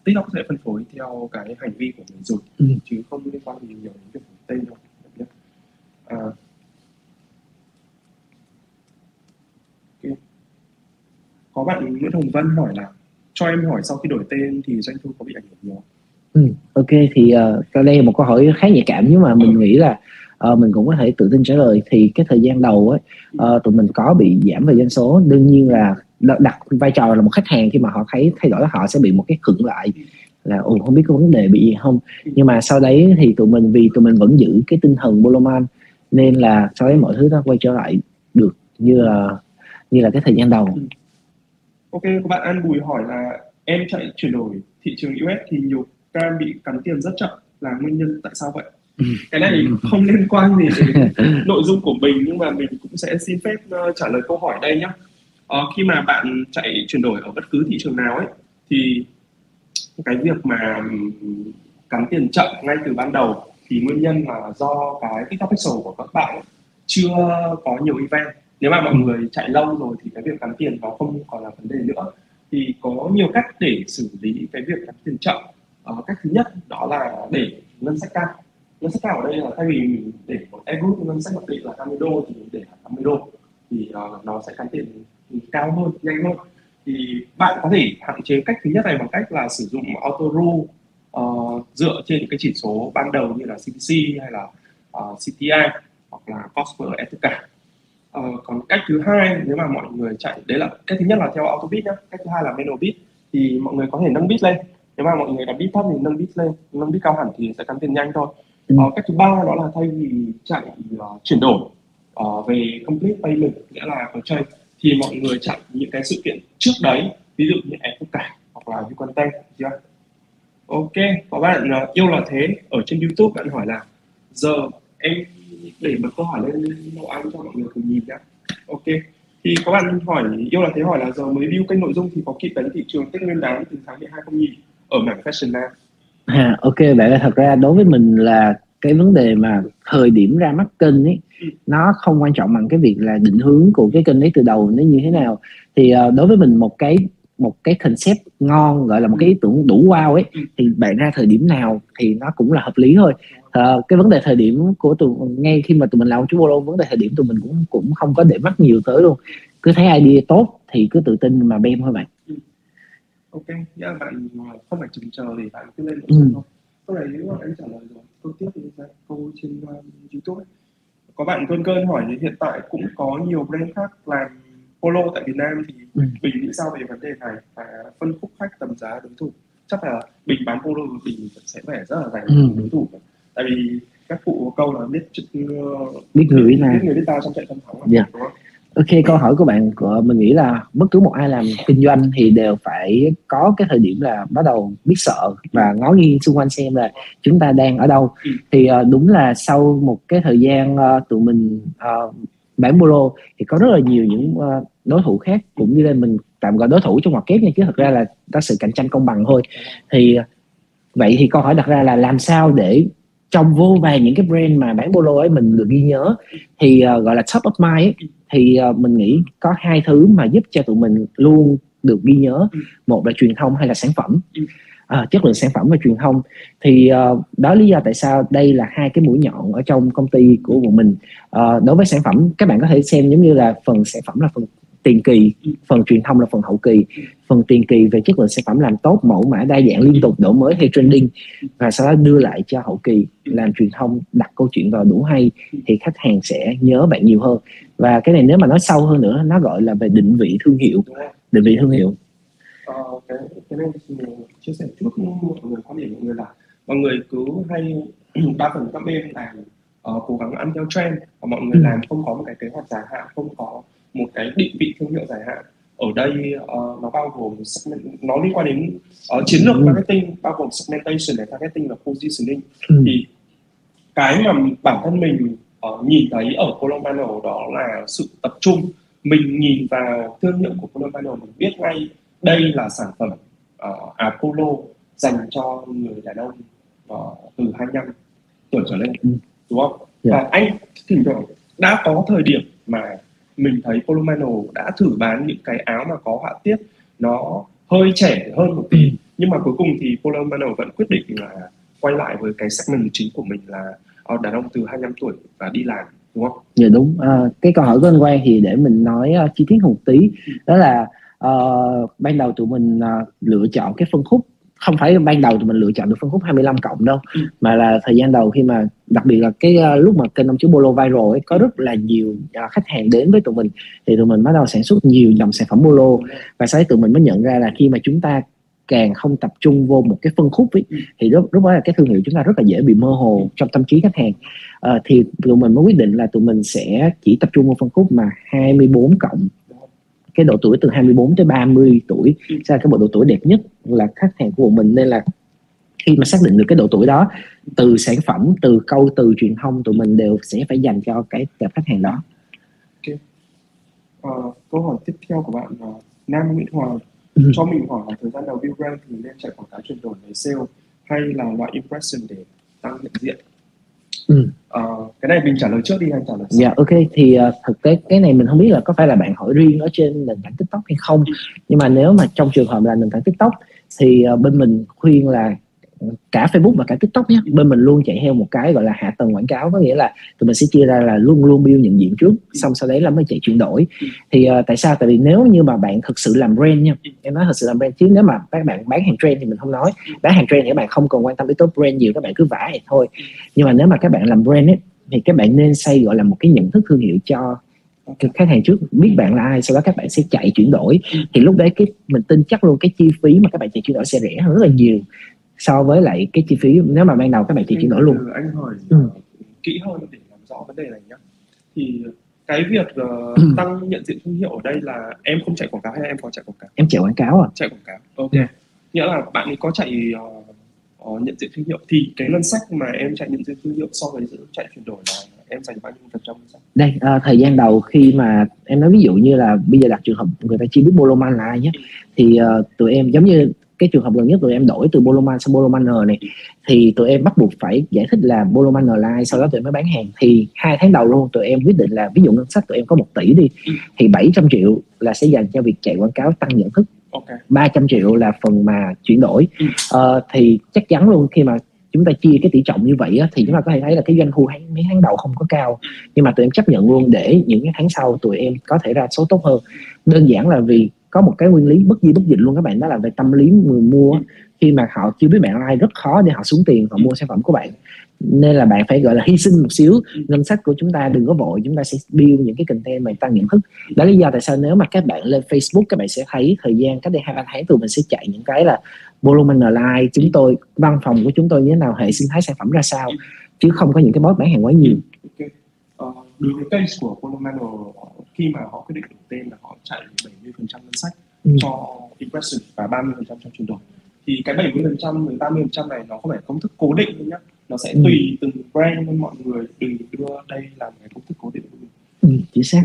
Speaker 2: TikTok sẽ phân phối theo cái hành vi của người dùng ừ. chứ không liên quan gì nhiều đến việc tên đâu. À, có bạn Nguyễn Hồng Vân hỏi là cho em hỏi sau khi đổi tên thì doanh thu có bị ảnh hưởng nhiều
Speaker 1: Ừ, ok thì uh, đây là một câu hỏi khá nhạy cảm nhưng mà mình nghĩ là uh, mình cũng có thể tự tin trả lời. Thì cái thời gian đầu ấy uh, ờ, tụi mình có bị giảm về doanh số. Đương nhiên là đặt vai trò là một khách hàng khi mà họ thấy thay đổi họ sẽ bị một cái khựng lại là ồ không biết có vấn đề bị gì không? Nhưng mà sau đấy thì tụi mình vì tụi mình vẫn giữ cái tinh thần Boloman nên là sau đấy mọi thứ nó quay trở lại được như là như là cái thời gian đầu.
Speaker 2: Ok các bạn An Bùi hỏi là em chạy chuyển đổi thị trường US thì nhiều cam bị cắn tiền rất chậm là nguyên nhân tại sao vậy? Ừ. cái này không liên quan gì đến [laughs] nội dung của mình nhưng mà mình cũng sẽ xin phép uh, trả lời câu hỏi đây nhé uh, khi mà bạn chạy chuyển đổi ở bất cứ thị trường nào ấy thì cái việc mà cắn tiền chậm ngay từ ban đầu thì nguyên nhân là do cái TikTok Pixel của các bạn chưa có nhiều event. Nếu mà mọi ừ. người chạy lâu rồi thì cái việc cắn tiền nó không còn là vấn đề nữa. Thì có nhiều cách để xử lý cái việc cắn tiền chậm uh, cách thứ nhất đó là để ngân sách cao. Ngân sách cao ở đây là thay vì mình để một e group ngân sách mặc định là 20 đô thì mình để là 80 đô. Thì uh, nó sẽ cắn tiền cao hơn nhanh hơn. Thì bạn có thể hạn chế cách thứ nhất này bằng cách là sử dụng auto rule uh, dựa trên những cái chỉ số ban đầu như là CPC hay là uh, CTI hoặc là cost per etc. Uh, còn cách thứ hai nếu mà mọi người chạy đấy là cách thứ nhất là theo auto bit nhá. Cách thứ hai là manual bit thì mọi người có thể nâng bit lên nếu mà mọi người đặt bit thấp thì nâng bit lên. Nâng bit cao hẳn thì sẽ cắn tiền nhanh thôi. Ừ. uh, cách thứ ba đó là thay vì chạy uh, chuyển đổi uh, về complete payment nghĩa là chơi thì mọi người chặn những cái sự kiện trước đấy ví dụ như em tất cả hoặc là như content chưa? Ok có bạn uh, yêu là thế. Ở trên youtube bạn hỏi là giờ em để một câu hỏi lên nấu ăn cho mọi người cùng nhìn nhé ok thì có bạn hỏi yêu là thế hỏi là giờ mới view kênh nội dung thì có kịp đánh thị trường tết nguyên đán từ tháng 12 không nhỉ ở mảng fashion nam.
Speaker 1: À, ok vậy là thật ra đối với mình là cái vấn đề mà thời điểm ra mắt kênh ấy ừ. nó không quan trọng bằng cái việc là định hướng của cái kênh đấy từ đầu nó như thế nào. Thì uh, đối với mình một cái một cái concept ngon gọi là một cái ý tưởng đủ wow ấy ừ. thì bạn ra thời điểm nào thì nó cũng là hợp lý thôi. Uh, cái vấn đề thời điểm của tụi ngay khi mà tụi mình làm chú bolo vấn đề thời điểm tụi mình cũng cũng không có để mắt nhiều tới luôn. Cứ thấy idea tốt thì cứ tự tin mà bem thôi bạn
Speaker 2: ok yeah, bạn không phải chừng chờ để bạn cứ lên ừ. thôi câu này nếu mà anh trả lời rồi câu tiếp thì ra câu trên uh, youtube ấy. có bạn cơn cơn hỏi thì hiện tại cũng có nhiều brand khác làm polo tại Việt Nam thì ừ. bình nghĩ sao về vấn đề này và phân khúc khách tầm giá đối thủ chắc là bình bán polo bình sẽ phải rất là dành ừ. đối thủ tại vì các cụ câu là biết uh,
Speaker 1: biết người biết,
Speaker 2: biết người biết ta trong trận thắng thắng
Speaker 1: yeah. đúng không? Ok câu hỏi của bạn của mình nghĩ là bất cứ một ai làm kinh doanh thì đều phải có cái thời điểm là bắt đầu biết sợ và ngó nghiêng xung quanh xem là chúng ta đang ở đâu ừ. thì uh, đúng là sau một cái thời gian uh, tụi mình uh, bán polo thì có rất là nhiều những uh, đối thủ khác cũng như là mình tạm gọi đối thủ trong ngoặc kép nha chứ thật ra là có sự cạnh tranh công bằng thôi thì vậy thì câu hỏi đặt ra là làm sao để trong vô vàng những cái brand mà bán polo ấy mình được ghi nhớ. Thì uh, gọi là top of mind ấy, thì uh, mình nghĩ có hai thứ mà giúp cho tụi mình luôn được ghi nhớ. Một là truyền thông hay là sản phẩm. À, chất lượng sản phẩm và truyền thông. Thì uh, đó lý do tại sao đây là hai cái mũi nhọn ở trong công ty của bọn mình. Uh, đối với sản phẩm các bạn có thể xem giống như là phần sản phẩm là phần tiền kỳ phần truyền thông là phần hậu kỳ. Phần tiền kỳ về chất lượng sản phẩm làm tốt mẫu mã đa dạng liên tục đổi mới hay trending. Và sau đó đưa lại cho hậu kỳ làm truyền thông đặt câu chuyện vào đủ hay thì khách hàng sẽ nhớ bạn nhiều hơn. Và cái này nếu mà nói sâu hơn nữa nó gọi là về định vị thương hiệu. Định vị thương hiệu.
Speaker 2: Ờ, cái cái này thì chia sẻ chút một người quan điểm mọi người là mọi người cứ hay [clears throat] đa phần các bên làm uh, cố gắng ăn theo trend và mọi người ừ. làm không có một cái kế hoạch dài hạn không có một cái định vị thương hiệu dài hạn ở đây uh, nó bao gồm segment, nó liên quan đến uh, chiến lược ừ. marketing bao gồm segmentation để targeting và positioning ừ. thì cái mà bản thân mình uh, nhìn thấy ở Colomano đó là sự tập trung mình nhìn vào thương hiệu của Colomano mình biết ngay đây là sản phẩm uh, Apollo dành cho người đàn ông uh, từ 25 tuổi trở lên ừ. đúng không? Yeah. Dạ. Và anh thỉnh thoảng đã có thời điểm mà mình thấy Polomano đã thử bán những cái áo mà có họa tiết nó hơi trẻ hơn một tí ừ. nhưng mà cuối cùng thì Polomano vẫn quyết định là quay lại với cái segment chính của mình là ờ, đàn ông từ 25 tuổi và đi làm đúng không?
Speaker 1: Dạ đúng. À, cái câu hỏi của anh Quang thì để mình nói uh, chi tiết một tí ừ. đó là uh, ban đầu tụi mình uh, lựa chọn cái phân khúc không phải ban đầu tụi mình lựa chọn được phân khúc 25 cộng đâu
Speaker 2: Ừ.
Speaker 1: mà là thời gian đầu khi mà đặc biệt là cái uh, lúc mà kênh ông chú Bolo viral ấy có rất là nhiều uh, khách hàng đến với tụi mình thì tụi mình bắt đầu sản xuất nhiều dòng sản phẩm Bolo và sau đấy tụi mình mới nhận ra là khi mà chúng ta càng không tập trung vô một cái phân khúc ấy,
Speaker 2: Ừ.
Speaker 1: thì lúc lúc đó là cái thương hiệu chúng ta rất là dễ bị mơ hồ trong tâm trí khách hàng Ờ, thì tụi mình mới quyết định là tụi mình sẽ chỉ tập trung vào phân khúc mà 24 cộng cái độ tuổi từ 24 tới 30 tuổi
Speaker 2: Ừ.
Speaker 1: sẽ là cái bộ độ tuổi đẹp nhất là khách hàng của mình. Nên là khi mà xác định được cái độ tuổi đó từ sản phẩm từ câu từ truyền thông tụi mình đều sẽ phải dành cho cái tệp khách hàng đó.
Speaker 2: Ờ, câu hỏi tiếp theo của bạn là Nam Nguyễn Hòa
Speaker 1: Ừ.
Speaker 2: cho mình hỏi là thời gian đầu build brand thì nên chạy quảng cáo chuyển đổi để sale hay là loại impression để tăng nhận diện
Speaker 1: Ừ.
Speaker 2: Ờ, cái này mình trả lời trước đi hay trả lời sau?
Speaker 1: Dạ ok thì uh, thực tế cái này mình không biết là có phải là bạn hỏi riêng ở trên nền tảng TikTok hay không nhưng mà nếu mà trong trường hợp là nền tảng TikTok thì uh, bên mình khuyên là cả Facebook và cả TikTok nhé bên mình luôn chạy theo một cái gọi là hạ tầng quảng cáo có nghĩa là tụi mình sẽ chia ra là luôn luôn build nhận diện trước xong sau đấy là mới chạy chuyển đổi. Thì uh, tại sao? Tại vì nếu như mà bạn thực sự làm brand nha em nói thật sự làm brand chứ nếu mà các bạn bán hàng trend thì mình không nói. Bán hàng trend thì các bạn không cần quan tâm đến top brand nhiều các bạn cứ vả vậy thôi. Nhưng mà nếu mà các bạn làm brand ấy thì các bạn nên xây gọi là một cái nhận thức thương hiệu cho khách hàng trước biết bạn là ai sau đó các bạn sẽ chạy chuyển đổi. Thì lúc đấy cái mình tin chắc luôn cái chi phí mà các bạn chạy chuyển đổi sẽ rẻ hơn rất là nhiều so với lại cái chi phí nếu mà ban đầu các bạn chạy chuyển đổi luôn.
Speaker 2: Anh hỏi
Speaker 1: Ừ.
Speaker 2: kỹ hơn để làm rõ vấn đề này nhé thì cái việc
Speaker 1: Ừ.
Speaker 2: tăng nhận diện thương hiệu ở đây là em không chạy quảng cáo hay em có chạy quảng cáo?
Speaker 1: Em chạy quảng cáo à.
Speaker 2: Chạy quảng cáo. Ok.
Speaker 1: Ừ.
Speaker 2: nghĩa là bạn ấy có chạy ờ, ờ, nhận diện thương hiệu. Thì cái ngân sách mà em chạy nhận diện thương hiệu so với giữa chạy chuyển đổi là em dành bao nhiêu phần trăm ngân sách?
Speaker 1: Đây à, thời gian đầu khi mà em nói ví dụ như là bây giờ đặt trường hợp người ta chỉ biết Boloman là ai nhé thì uh, tụi em giống như cái trường hợp gần nhất tụi em đổi từ Boloman sang Boloman này thì tụi em bắt buộc phải giải thích là Boloman là ai sau đó tụi em mới bán hàng. Thì hai tháng đầu luôn tụi em quyết định là ví dụ ngân sách tụi em có một tỷ đi thì 700 triệu là sẽ dành cho việc chạy quảng cáo tăng nhận thức.
Speaker 2: Ok.
Speaker 1: 300 triệu là phần mà chuyển đổi.
Speaker 2: Ừ.
Speaker 1: Ờ, thì chắc chắn luôn khi mà chúng ta chia cái tỷ trọng như vậy á, thì chúng ta có thể thấy là cái doanh thu tháng mấy tháng đầu không có cao. Nhưng mà tụi em chấp nhận luôn để những cái tháng sau tụi em có thể ra số tốt hơn. Đơn giản là vì có một cái nguyên lý bất di bất dịch luôn các bạn đó là về tâm lý người mua á. khi mà họ chưa biết bạn ai rất khó để họ xuống tiền họ mua sản phẩm của bạn. Nên là bạn phải gọi là hy sinh một xíu. Ngân sách của chúng ta đừng có vội chúng ta sẽ build những cái content mà tăng nhận thức. Đó là lý do tại sao nếu mà các bạn lên Facebook các bạn sẽ thấy thời gian cách đây hai ba tháng tụi mình sẽ chạy những cái là Volumen Online chúng tôi văn phòng của chúng tôi như thế nào hệ sinh thái sản phẩm ra sao. Chứ không có những cái bot bán hàng quá nhiều
Speaker 2: đối với case của Polomano khi mà họ quyết định đổi tên là họ chạy 70% ngân sách
Speaker 1: Ừ.
Speaker 2: cho impression và 30% cho chuyển đổi thì cái 70% với 30% này nó không phải công thức cố định đâu nhá. Nó sẽ
Speaker 1: Ừ.
Speaker 2: tùy từng brand nên mọi người đừng đưa đây làm cái công thức cố định của mình.
Speaker 1: Ừ, chính xác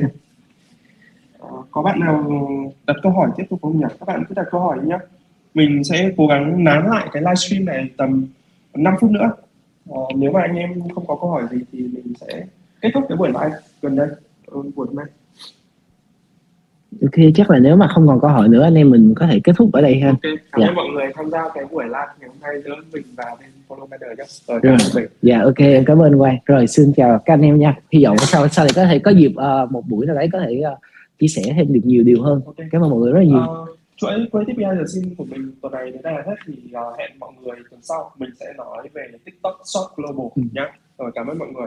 Speaker 2: Ờ, có bạn nào đặt câu hỏi tiếp tục không nhỉ? Các bạn cứ đặt câu hỏi nhé mình sẽ cố gắng nán lại cái livestream này tầm 5 phút nữa. Ờ, nếu mà anh em không có câu hỏi gì thì mình sẽ kết thúc cái buổi live gần đây ừ, buổi hôm nay
Speaker 1: ok chắc là nếu mà không còn câu hỏi nữa anh em mình có thể kết thúc ở đây ha
Speaker 2: Ok, cảm
Speaker 1: Dạ.
Speaker 2: ơn mọi người tham gia cái buổi live ngày hôm nay giữa mình và bên Follow Matter nhé. Rồi, mình.
Speaker 1: dạ ok em cảm ơn quang rồi xin chào các anh em nha hy vọng sau sau này có thể có dịp ờ, một buổi nào đấy có thể ờ, chia sẻ thêm được nhiều điều hơn
Speaker 2: Ok.
Speaker 1: cảm ơn mọi người rất là nhiều
Speaker 2: Ờ, chuỗi quay tiếp giờ xin của mình tuần này đến đây là hết thì ờ, hẹn mọi người tuần sau mình sẽ nói về TikTok Shop Global
Speaker 1: Ừ.
Speaker 2: nhé. Rồi cảm ơn mọi người.